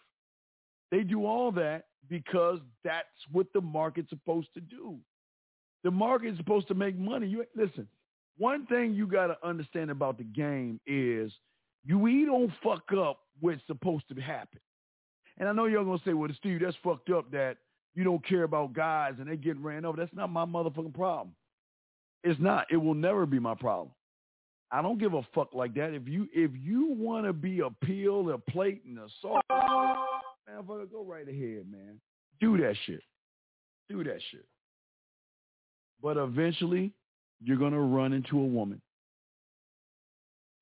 They do all that because that's what the market's supposed to do. The market's supposed to make money. You listen. One thing you got to understand about the game is you we don't fuck up what's supposed to happen. And I know y'all gonna say, "Well, Steve, that's fucked up that you don't care about guys and they getting ran over." That's not my motherfucking problem. It's not. It will never be my problem. I don't give a fuck like that. If you if you want to be a peel, a plate, and a salt, Man, go right ahead, man. Do that shit. Do that shit. But eventually, you're to run into a woman.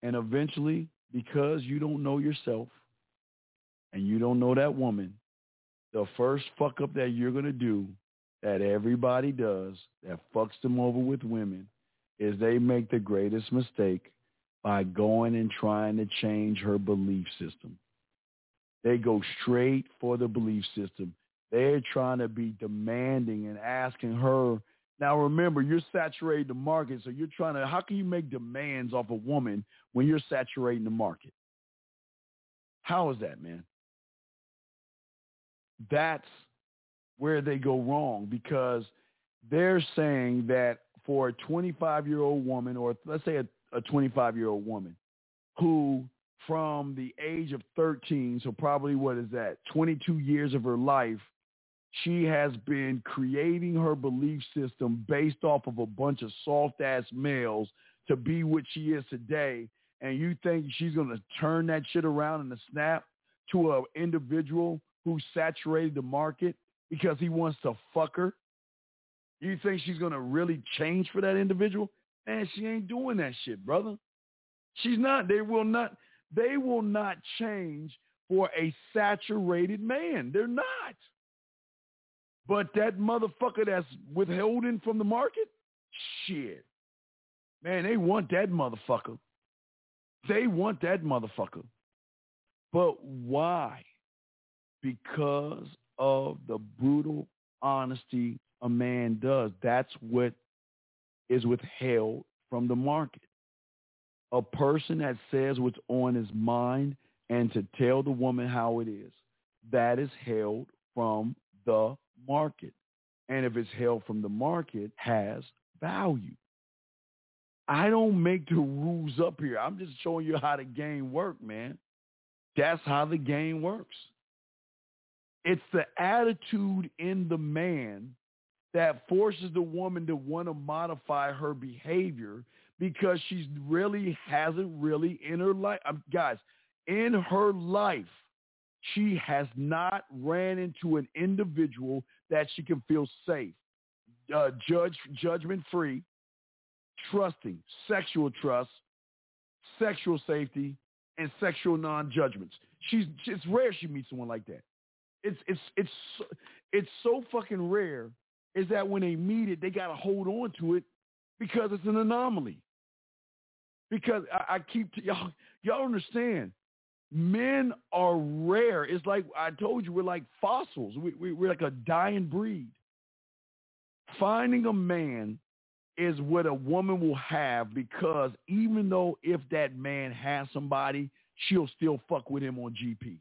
And eventually, because you don't know yourself and you don't know that woman, the first fuck up that you're to do that everybody does that fucks them over with women is they make the greatest mistake by going and trying to change her belief system. They go straight for the belief system. They're trying to be demanding and asking her. Now remember, you're saturating the market, so you're trying to. How can you make demands off a woman when you're saturating the market? How is that, man? that's where they go wrong because they're saying that for a 25 year old woman, or let's say a 25 year old woman, who from the age of 13, so probably what is that, 22 years of her life, she has been creating her belief system based off of a bunch of soft ass males to be what she is today. And you think she's going to turn that shit around in a snap to an individual who saturated the market because he wants to fuck her? You think she's going to really change for that individual? Man, she ain't doing that shit, brother. She's not. They will not. They will not change for a saturated man. They're not. But that motherfucker that's withholding from the market, shit. Man, they want that motherfucker. They want that motherfucker. But why? Because of the brutal honesty a man does. That's what is withheld from the market. A person that says what's on his mind and to tell the woman how it is, that is held from the market. And if it's held from the market, has value. I don't make the rules up here. I'm just showing you how the game works, man. That's how the game works. It's the attitude in the man that forces the woman to want to modify her behavior because she really hasn't really in her life. Um, guys, in her life, she has not ran into an individual that she can feel safe, uh, judge, judgment free, trusting, sexual trust, sexual safety, and sexual non-judgments. She's it's rare she meets someone like that. It's it's it's it's so fucking rare is that when they meet it, they got to hold on to it because it's an anomaly. Because I, I keep t- y'all y'all understand, men are rare. It's like I told you, we're like fossils. We, we, we're like a dying breed. Finding a man is what a woman will have because even though if that man has somebody, she'll still fuck with him on GP.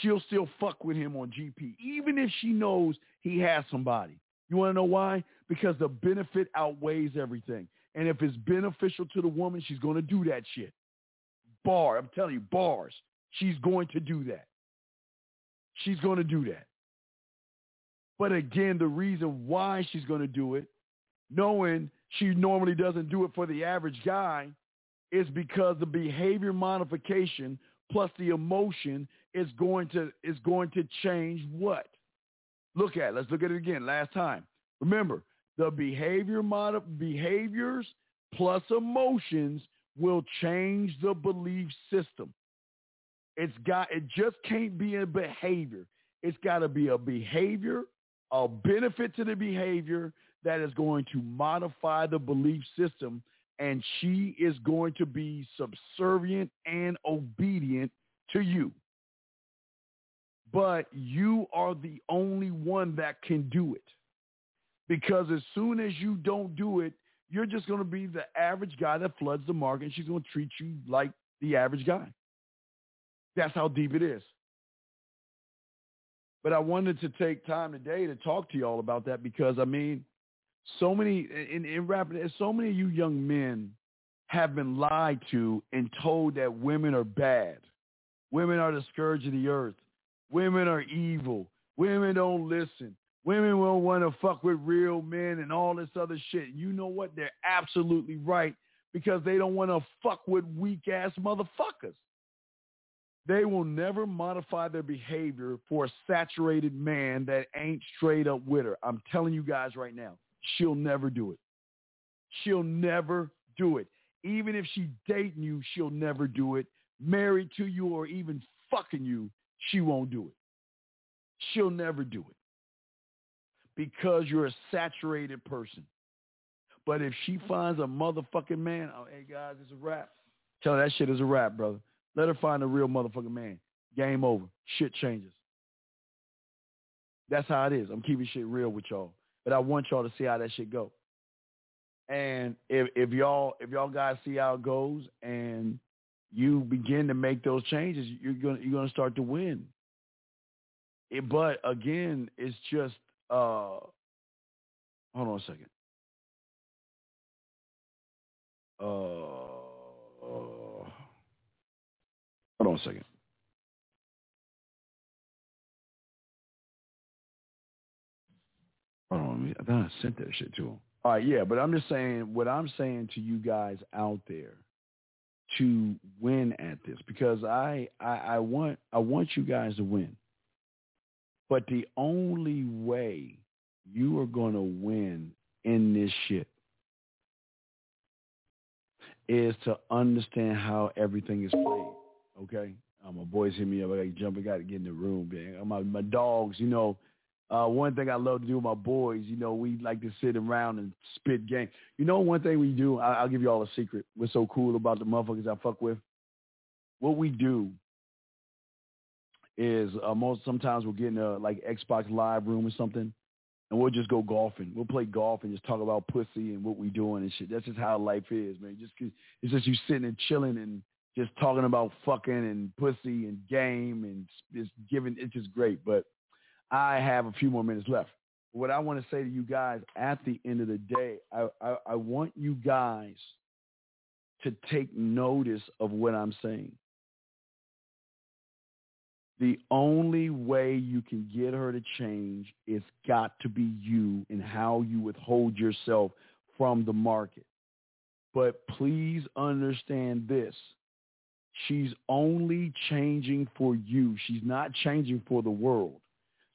She'll still fuck with him on GP, even if she knows he has somebody. You want to know why? Because the benefit outweighs everything. And if it's beneficial to the woman, she's going to do that shit. Bar, I'm telling you, bars. She's going to do that. She's going to do that. But again, the reason why she's going to do it knowing she normally doesn't do it for the average guy is because the behavior modification plus the emotion is going to is going to change what? Look at. Let's look at it again. Last time. Remember, the behavior mod behaviors plus emotions will change the belief system. It's got it just can't be a behavior. It's got to be a behavior, a benefit to the behavior that is going to modify the belief system and she is going to be subservient and obedient to you. But you are the only one that can do it. Because as soon as you don't do it, you're just going to be the average guy that floods the market and she's going to treat you like the average guy. That's how deep it is. But I wanted to take time today to talk to y'all about that because, I mean, so many in, in rapping, so many of you young men have been lied to and told that women are bad. Women are the scourge of the earth. Women are evil. Women don't listen. Women won't want to fuck with real men and all this other shit. You know what? They're absolutely right because they don't want to fuck with weak ass motherfuckers. They will never modify their behavior for a saturated man that ain't straight up with her. I'm telling you guys right now. She'll never do it. She'll never do it. Even if she dating you, she'll never do it. Married to you or even fucking you, she won't do it. She'll never do it. Because you're a saturated person. But if she mm-hmm. finds a motherfucking man, oh, hey guys, it's a rap. Tell her that shit is a rap, brother. Let her find a real motherfucking man. Game over. Shit changes. That's how it is. I'm keeping shit real with y'all. But I want y'all to see how that shit go. And if if y'all if y'all guys see how it goes and you begin to make those changes, you're gonna you're gonna start to win. it, but again, it's just uh, hold on a second. Uh, hold on a second. Hold on, I thought I sent that shit to him. All right, yeah, but I'm just saying what I'm saying to you guys out there to win at this because I, I I want I want you guys to win. But the only way you are going to win in this shit is to understand how everything is played. Okay, uh, my boys hit me up. I got to jump. I got to get in the room. My my dogs, you know. Uh, one thing I love to do with my boys, you know, we like to sit around and spit game. You know, one thing we do, I, I'll give you all a secret. What's so cool about the motherfuckers I fuck with? What we do is uh, most sometimes we'll get in a like Xbox Live room or something, and we'll just go golfing. We'll play golf and just talk about pussy and what we doing and shit. That's just how life is, man. Just it's just you sitting and chilling and just talking about fucking and pussy and game and just giving. It's just great, but I have a few more minutes left. What I want to say to you guys at the end of the day, I, I, I want you guys to take notice of what I'm saying. The only way you can get her to change is got to be you and how you withhold yourself from the market. But please understand this. She's only changing for you. She's not changing for the world.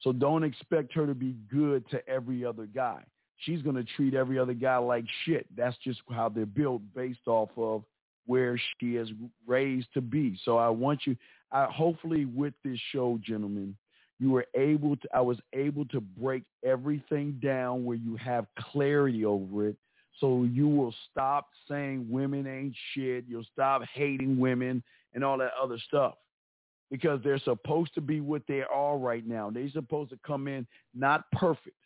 So don't expect her to be good to every other guy. She's going to treat every other guy like shit. That's just how they're built based off of where she is raised to be. So I want you, I, hopefully with this show, gentlemen, you were able to, I was able to break everything down where you have clarity over it. So you will stop saying women ain't shit. You'll stop hating women and all that other stuff because they're supposed to be what they are right now. They're supposed to come in not perfect.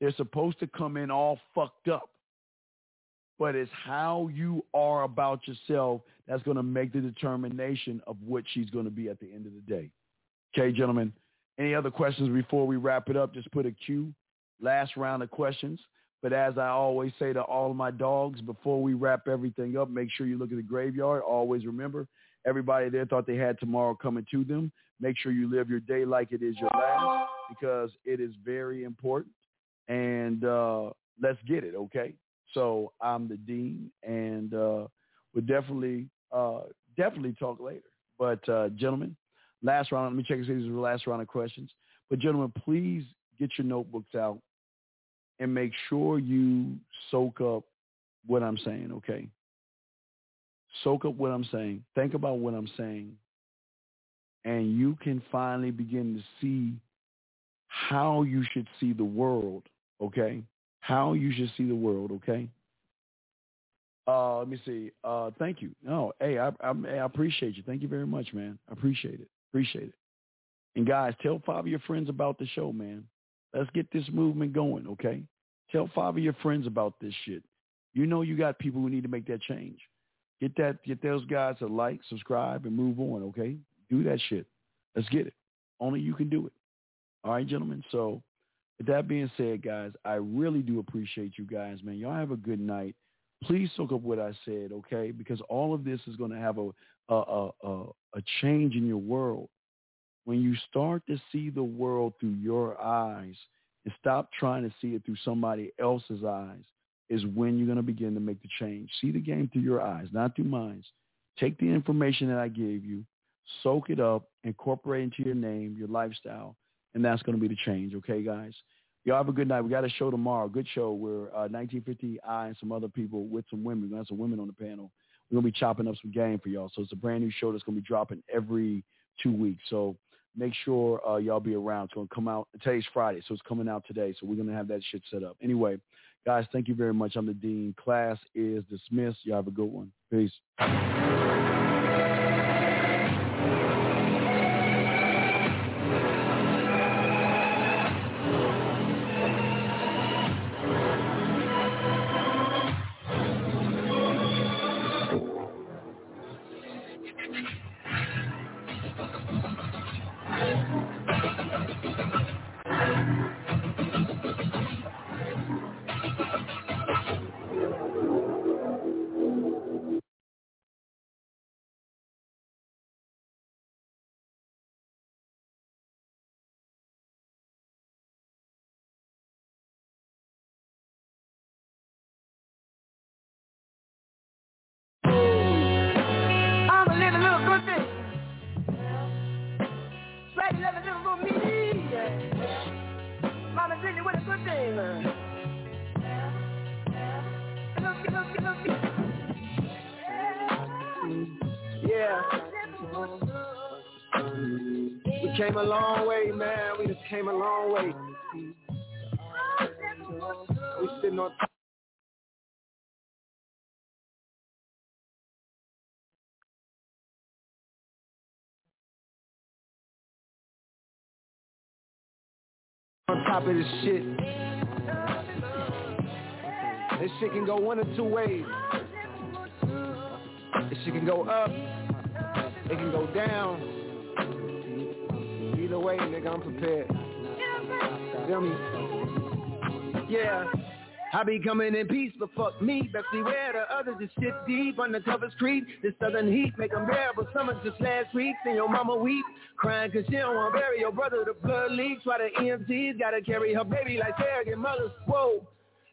They're supposed to come in all fucked up. But it's how you are about yourself that's going to make the determination of what she's going to be at the end of the day. Okay, gentlemen. Any other questions before we wrap it up? Just put a Q. Last round of questions. But as I always say to all of my dogs, before we wrap everything up, make sure you look at the graveyard. Always remember, Everybody there thought they had tomorrow coming to them. Make sure you live your day like it is your last because it is very important. And uh, let's get it, okay? So I'm the dean, and uh, we'll definitely uh, definitely talk later. But uh, gentlemen, last round. Let me check and see this is the last round of questions. But gentlemen, please get your notebooks out and make sure you soak up what I'm saying. Okay, soak up what I'm saying, think about what I'm saying, and you can finally begin to see how you should see the world, okay? How you should see the world, okay? Uh, let me see. Uh, thank you. No, hey, I, I, I appreciate you. Thank you very much, man. I appreciate it. Appreciate it. And guys, tell five of your friends about the show, man. Let's get this movement going, okay? Tell five of your friends about this shit. You know you got people who need to make that change. Get that, get those guys to like, subscribe, and move on. Okay, do that shit. Let's get it. Only you can do it. All right, gentlemen. So, with that being said, guys, I really do appreciate you guys, man. Y'all have a good night. Please soak up what I said, okay? Because all of this is going to have a a, a a a change in your world when you start to see the world through your eyes and stop trying to see it through somebody else's eyes is when you're going to begin to make the change. See the game through your eyes, not through mine. Take the information that I gave you, soak it up, incorporate into your name, your lifestyle, and that's going to be the change. Okay, guys? Y'all have a good night. We got a show tomorrow. Good show. We're uh, 1950 I and some other people with some women. We're going to have some women on the panel. We're going to be chopping up some game for y'all. So it's a brand new show that's going to be dropping every two weeks. So make sure uh, y'all be around. It's going to come out. Today's Friday, so it's coming out today. So we're going to have that shit set up. Anyway, Guys, thank you very much. I'm the Dean. Class is dismissed. Y'all have a good one. Peace. Mama living for me. Mama did it with a good thing. Yeah. We came a long way, man. We just came a long way. We sitting on top. of this shit. This shit can go one or two ways. This shit can go up. It can go down. Either way, nigga, I'm prepared. Feel me? Yeah. I be coming in peace, but fuck me. Best beware the others just shit deep. on the Undercovers creep. This southern heat make them bearable. Summer just last week. Seen your mama weep. Crying cause she don't want to bury your brother. The blood leaks. Why the EMTs gotta carry her baby like surrogate mothers. Whoa.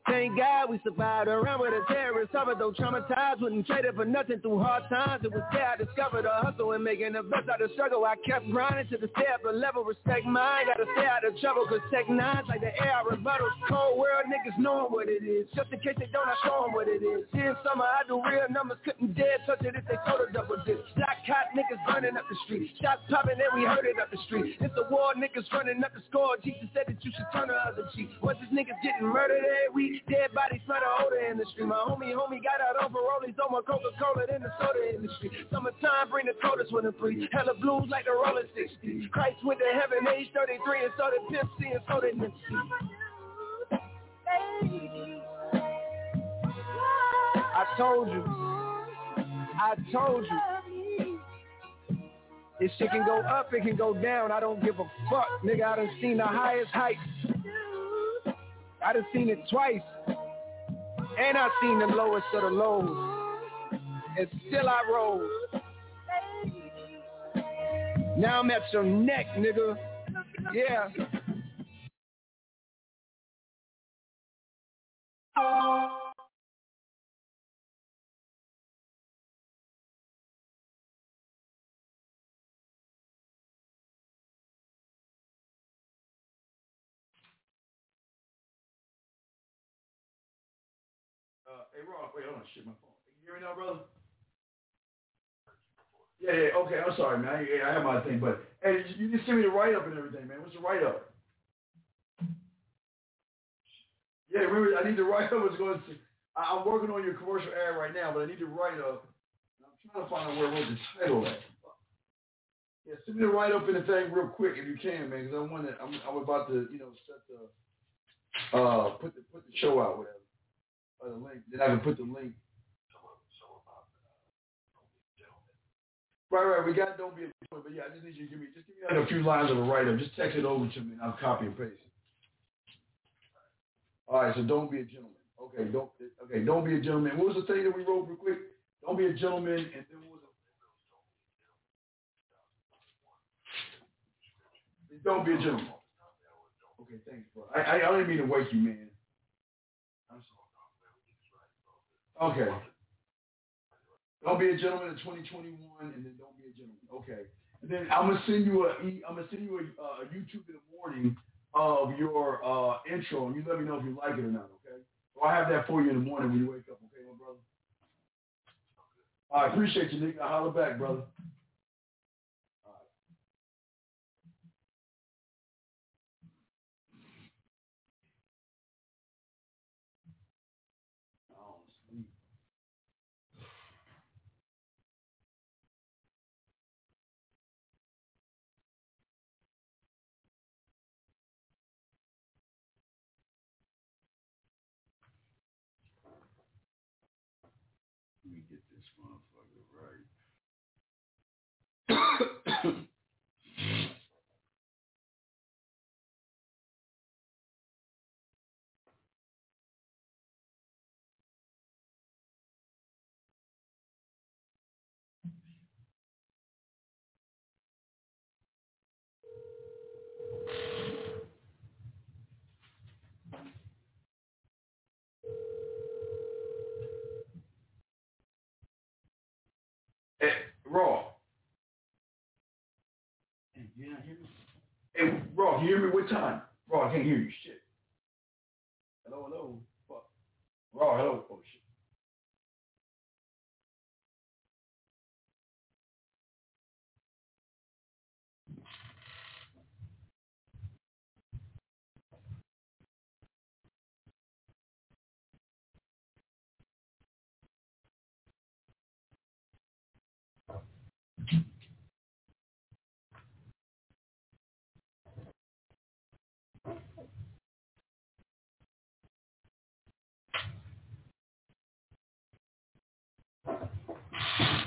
Thank God we survived around with a terrorist. Suffered though traumatized, wouldn't trade it for nothing through hard times. It was there I discovered a hustle and making the best out of struggle. I kept grinding to the stay up a level, respect mine. Gotta stay out of trouble, cause tech nines like the air I rebuttal. Cold world niggas knowing what it is. Just in case they don't, I show them what it is. In summer, I do real numbers, couldn't dare touch it if they told a double dip. Black hot niggas burning up the street. Shots popping and we heard it up the street. It's a war, niggas running up the score. Jesus said that you should turn the other cheek. What's this niggas getting murdered every week? Dead bodies smell the odor industry. My homie, homie got out on parolees on my Coca-Cola in the soda industry. Summertime bring the coldest winter free. Hella blues like the Rolling 60s. Christ went to heaven age 33 and started Pimp C and so did Nipsey. I told you. I told you. This shit can go up, it can go down. I don't give a fuck, nigga. I done seen the highest heights. I done seen it twice. And I seen the lowest of the lows. And still I rose. Now I'm at your neck, nigga. Yeah. Uh, wait, hold on, shit, my phone. You hear me now, brother? Yeah, yeah, okay, I'm sorry, man. I, I have my thing, but hey, you just send me the write-up and everything, man. What's the write-up? Yeah, remember, I need the write-up. What's going to, I, I'm working on your commercial ad right now, but I need the write-up. I'm trying to find out where wrote the title at. Yeah, send me the write-up in the thing real quick if you can, man, because I want to, I'm, I'm about to, you know, set the, uh, put the, put the show out, whatever. Or the link. Then I can put the link. Right, right. We got don't be a gentleman, but yeah, I just need you to give me just give me a few lines of a write up. Just text it over to me and I'll copy and paste it. All right, so don't be a gentleman. Okay, don't okay, don't be a gentleman. What was the thing that we wrote real quick? Don't be a gentleman and then what was it? Don't be a gentleman. Okay, thanks, bro. I I, I don't mean to wake you, man. I'm sorry. Okay. Don't be a gentleman in 2021, and then don't be a gentleman. Okay. And then I'm gonna send you a I'm gonna send you a, uh, YouTube in the morning of your uh, intro, and you let me know if you like it or not. Okay. So I have that for you in the morning when you wake up. Okay, my brother. I appreciate you, Nick. I holler back, brother. Yeah, hear me? Hey, Raw, you hear me? What time? bro? I can't hear you. Shit. Hello, hello. Fuck. bro. hello. Oh, shit. Let me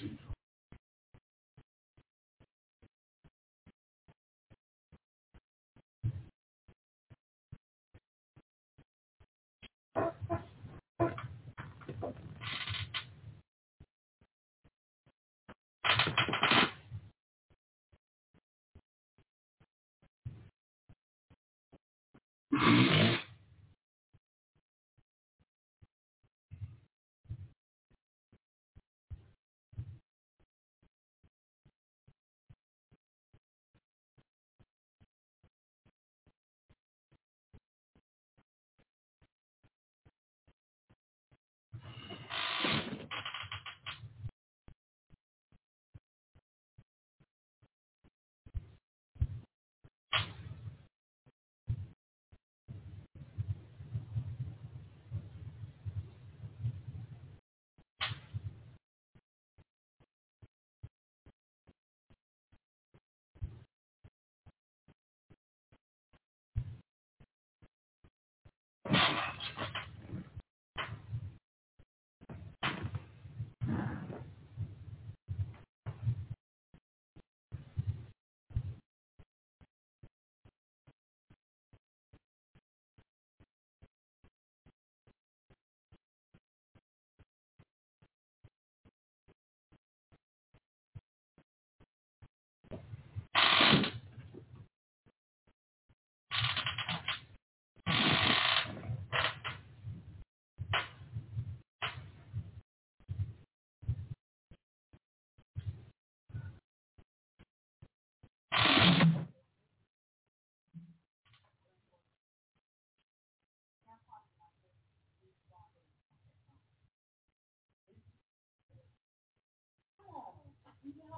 see.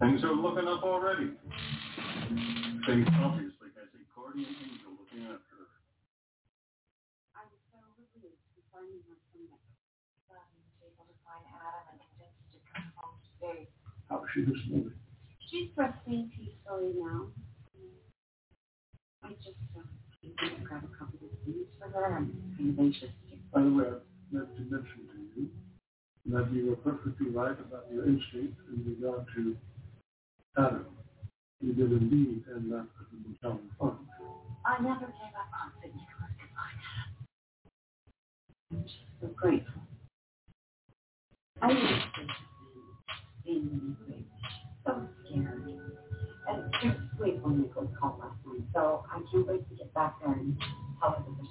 Things are looking up already. Faith obviously has a guardian angel looking after her. I was so relieved to finding her tonight. Glad he was able to find Adam and convince to come home today. How is she this morning? She's resting peacefully now. I just don't grab a couple of things for her. I'm kind of anxious By the way, I meant to mention to you that you were perfectly right about your instinct in regard to Adam. You did indeed end up the motel fund. I never gave up on I could find Adam. I'm just so grateful. I be in the so scared. Just sleep when Nicholas called last night, so I can't wait to get back there and tell her that there's.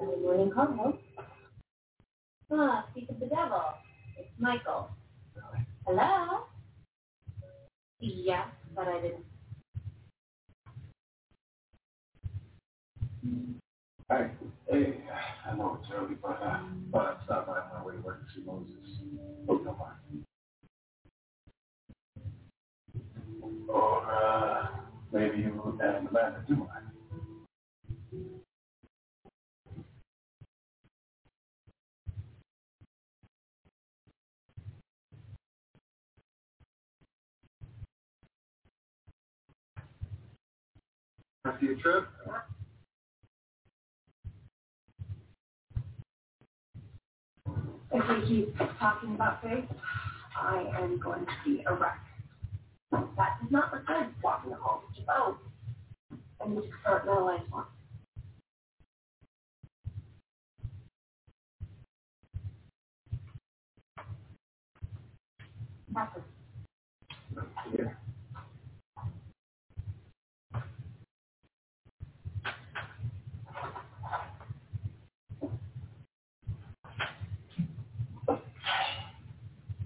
Good morning, Carlos. Ah, speak of the devil. It's Michael. Hello? Yes, but I didn't. Hi. Hey, I know it's early, but I stopped by on my way to work to see Moses. You don't mind. Or uh, maybe you and Amanda do mind. After your trip? If we keep talking about faith, I am going to be a wreck. That does not look good walking home to boat. I need to start my life on. That's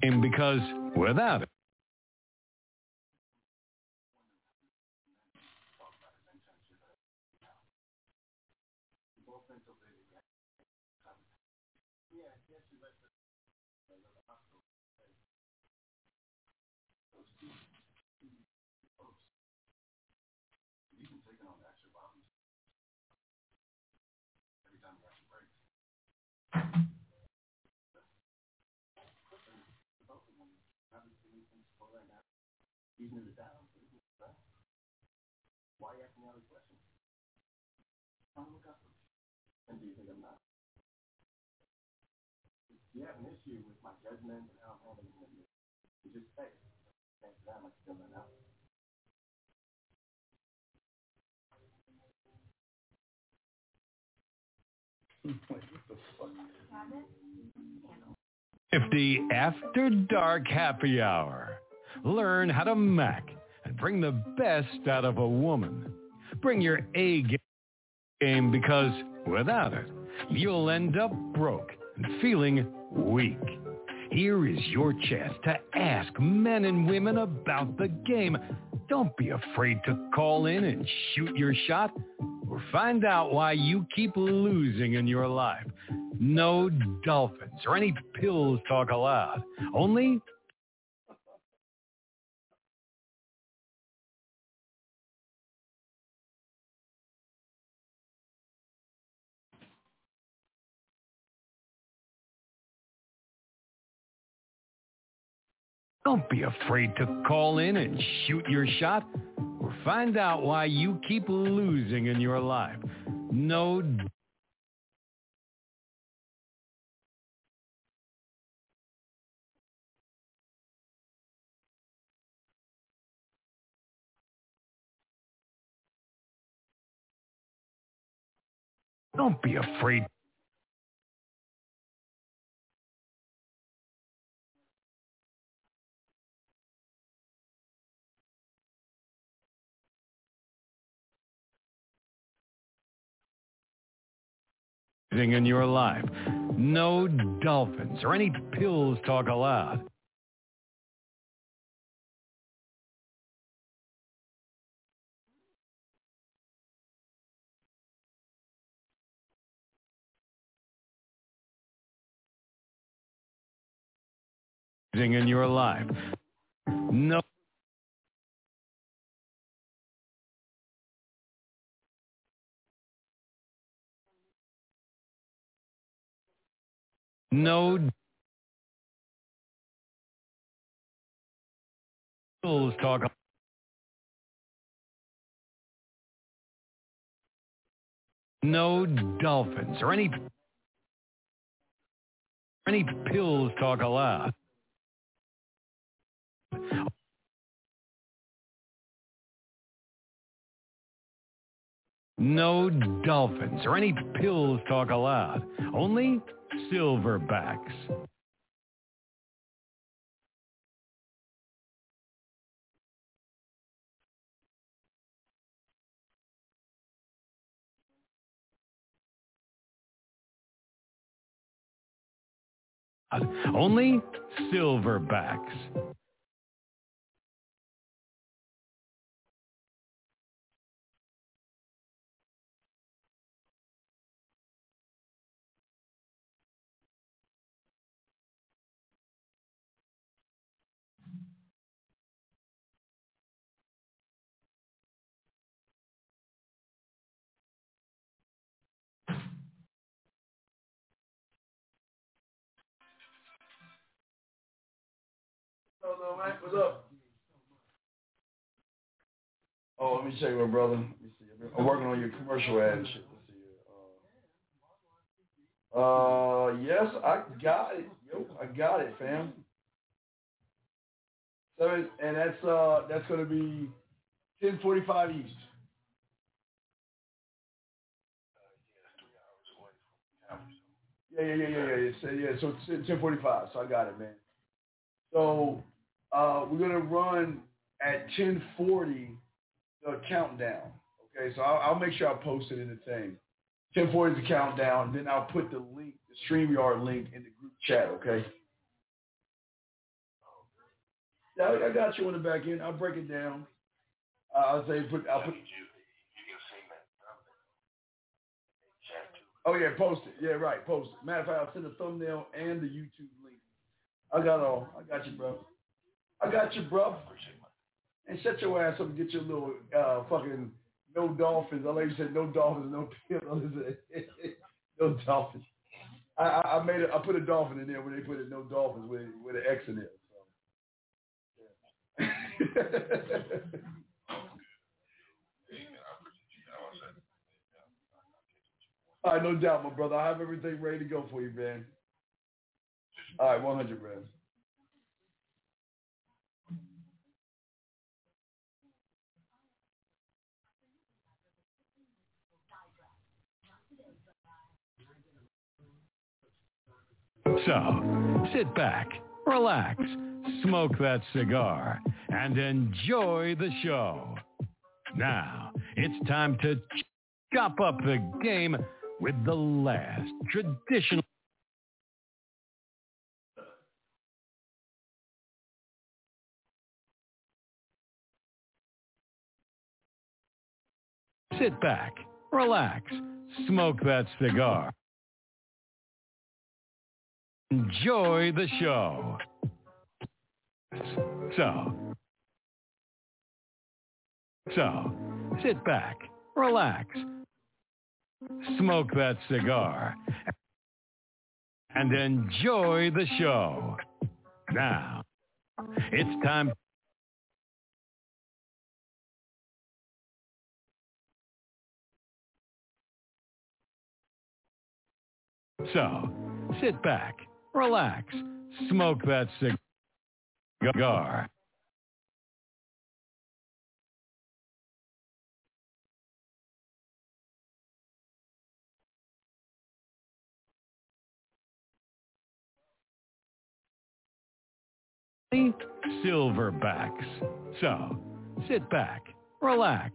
And because without it, He's in the down. Why are you asking all these questions? I'm look up. And do you think I'm not? If you have an issue handling it, you just say still not out. the? Fifty After Dark Happy Hour. Learn how to Mac and bring the best out of a woman. Bring your A game because without it, you'll end up broke and feeling weak. Here is your chance to ask men and women about the game. Don't be afraid to call in and shoot your shot or find out why you keep losing in your life. No dolphins or any pills talk allowed. Only Don't be afraid to call in and shoot your shot or find out why you keep losing in your life. No Don't be afraid in your life. No dolphins or any pills talk allowed. in your life. No. No talk no dolphins or any any pills talk allowed. No dolphins or any pills talk allowed. Only silverbacks. Only silverbacks. Hello, man. What's up? Oh, let me check my brother. I'm working on your commercial ad and shit. Uh, uh, yes, I got it. Yo, I got it, fam. So, and that's uh, that's gonna be 10:45 East. Yeah, yeah, yeah, yeah, yeah. So, yeah, so it's 10:45. So I got it, man. So uh, we're gonna run at 10:40 the countdown. Okay, so I'll, I'll make sure I post it in the thing. 10:40 is the countdown. Then I'll put the link, the Streamyard link, in the group chat. Okay. I, I got you on the back end. I'll break it down. Uh, I'll say put. I'll put. Oh yeah, post it. Yeah, right. Post it. Matter of fact, I'll send a thumbnail and the YouTube link. I got all. I got you, bro. I got you, bro. And shut your ass up and get your little uh, fucking no dolphins. I like you said no dolphins, no pillows. no dolphins. I, I, I made it. I put a dolphin in there when they put it no dolphins with with an X in it. So. All right, no doubt, my brother. I have everything ready to go for you, man. All right, 100, man. So, sit back, relax, smoke that cigar, and enjoy the show. Now, it's time to chop up the game with the last traditional Sit back, relax, smoke that cigar. Enjoy the show. So, so, sit back, relax, smoke that cigar, and enjoy the show. Now, it's time So, sit back, relax, smoke that cigar. Silverbacks. So, sit back, relax,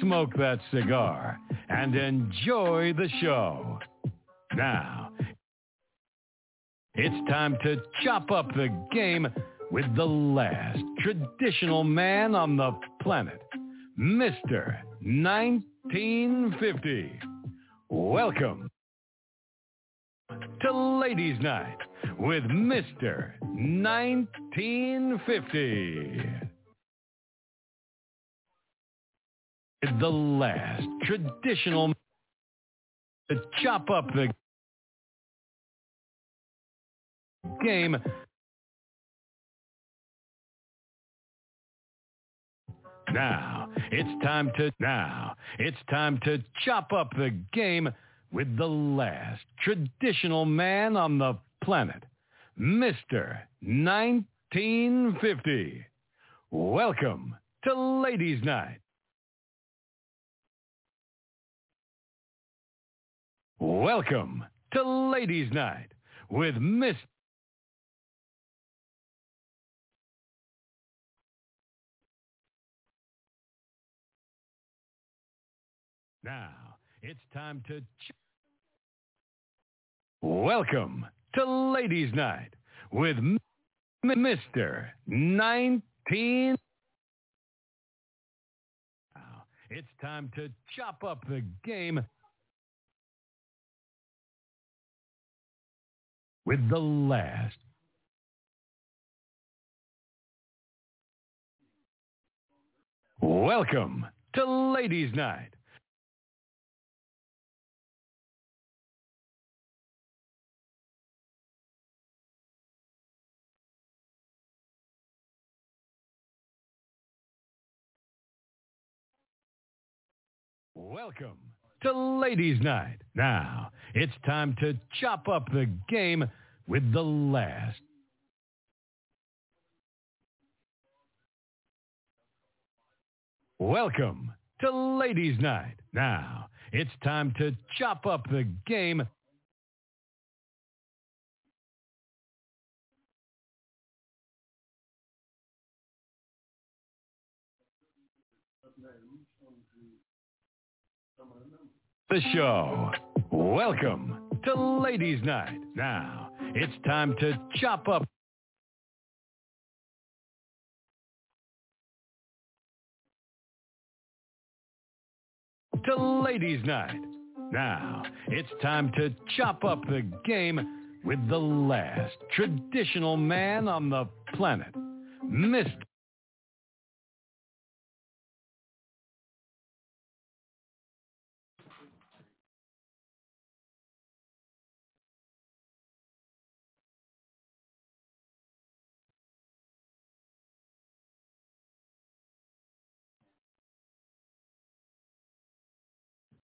smoke that cigar, and enjoy the show. Now, it's time to chop up the game with the last traditional man on the planet, Mr. 1950. Welcome to Ladies Night with Mr. 1950. The last traditional to chop up the game Now, it's time to now, it's time to chop up the game with the last traditional man on the planet, Mr. 1950. Welcome to Ladies Night. Welcome to Ladies Night with Miss Now, it's time to... Ch- Welcome to Ladies Night with M- Mr. 19... Now, it's time to chop up the game with the last Welcome to Ladies Night Welcome to Ladies Night. Now, it's time to chop up the game with the last. Welcome to Ladies Night. Now, it's time to chop up the game the show. Welcome to Ladies Night. Now, it's time to chop up to Ladies Night. Now, it's time to chop up the game with the last traditional man on the planet, Mr.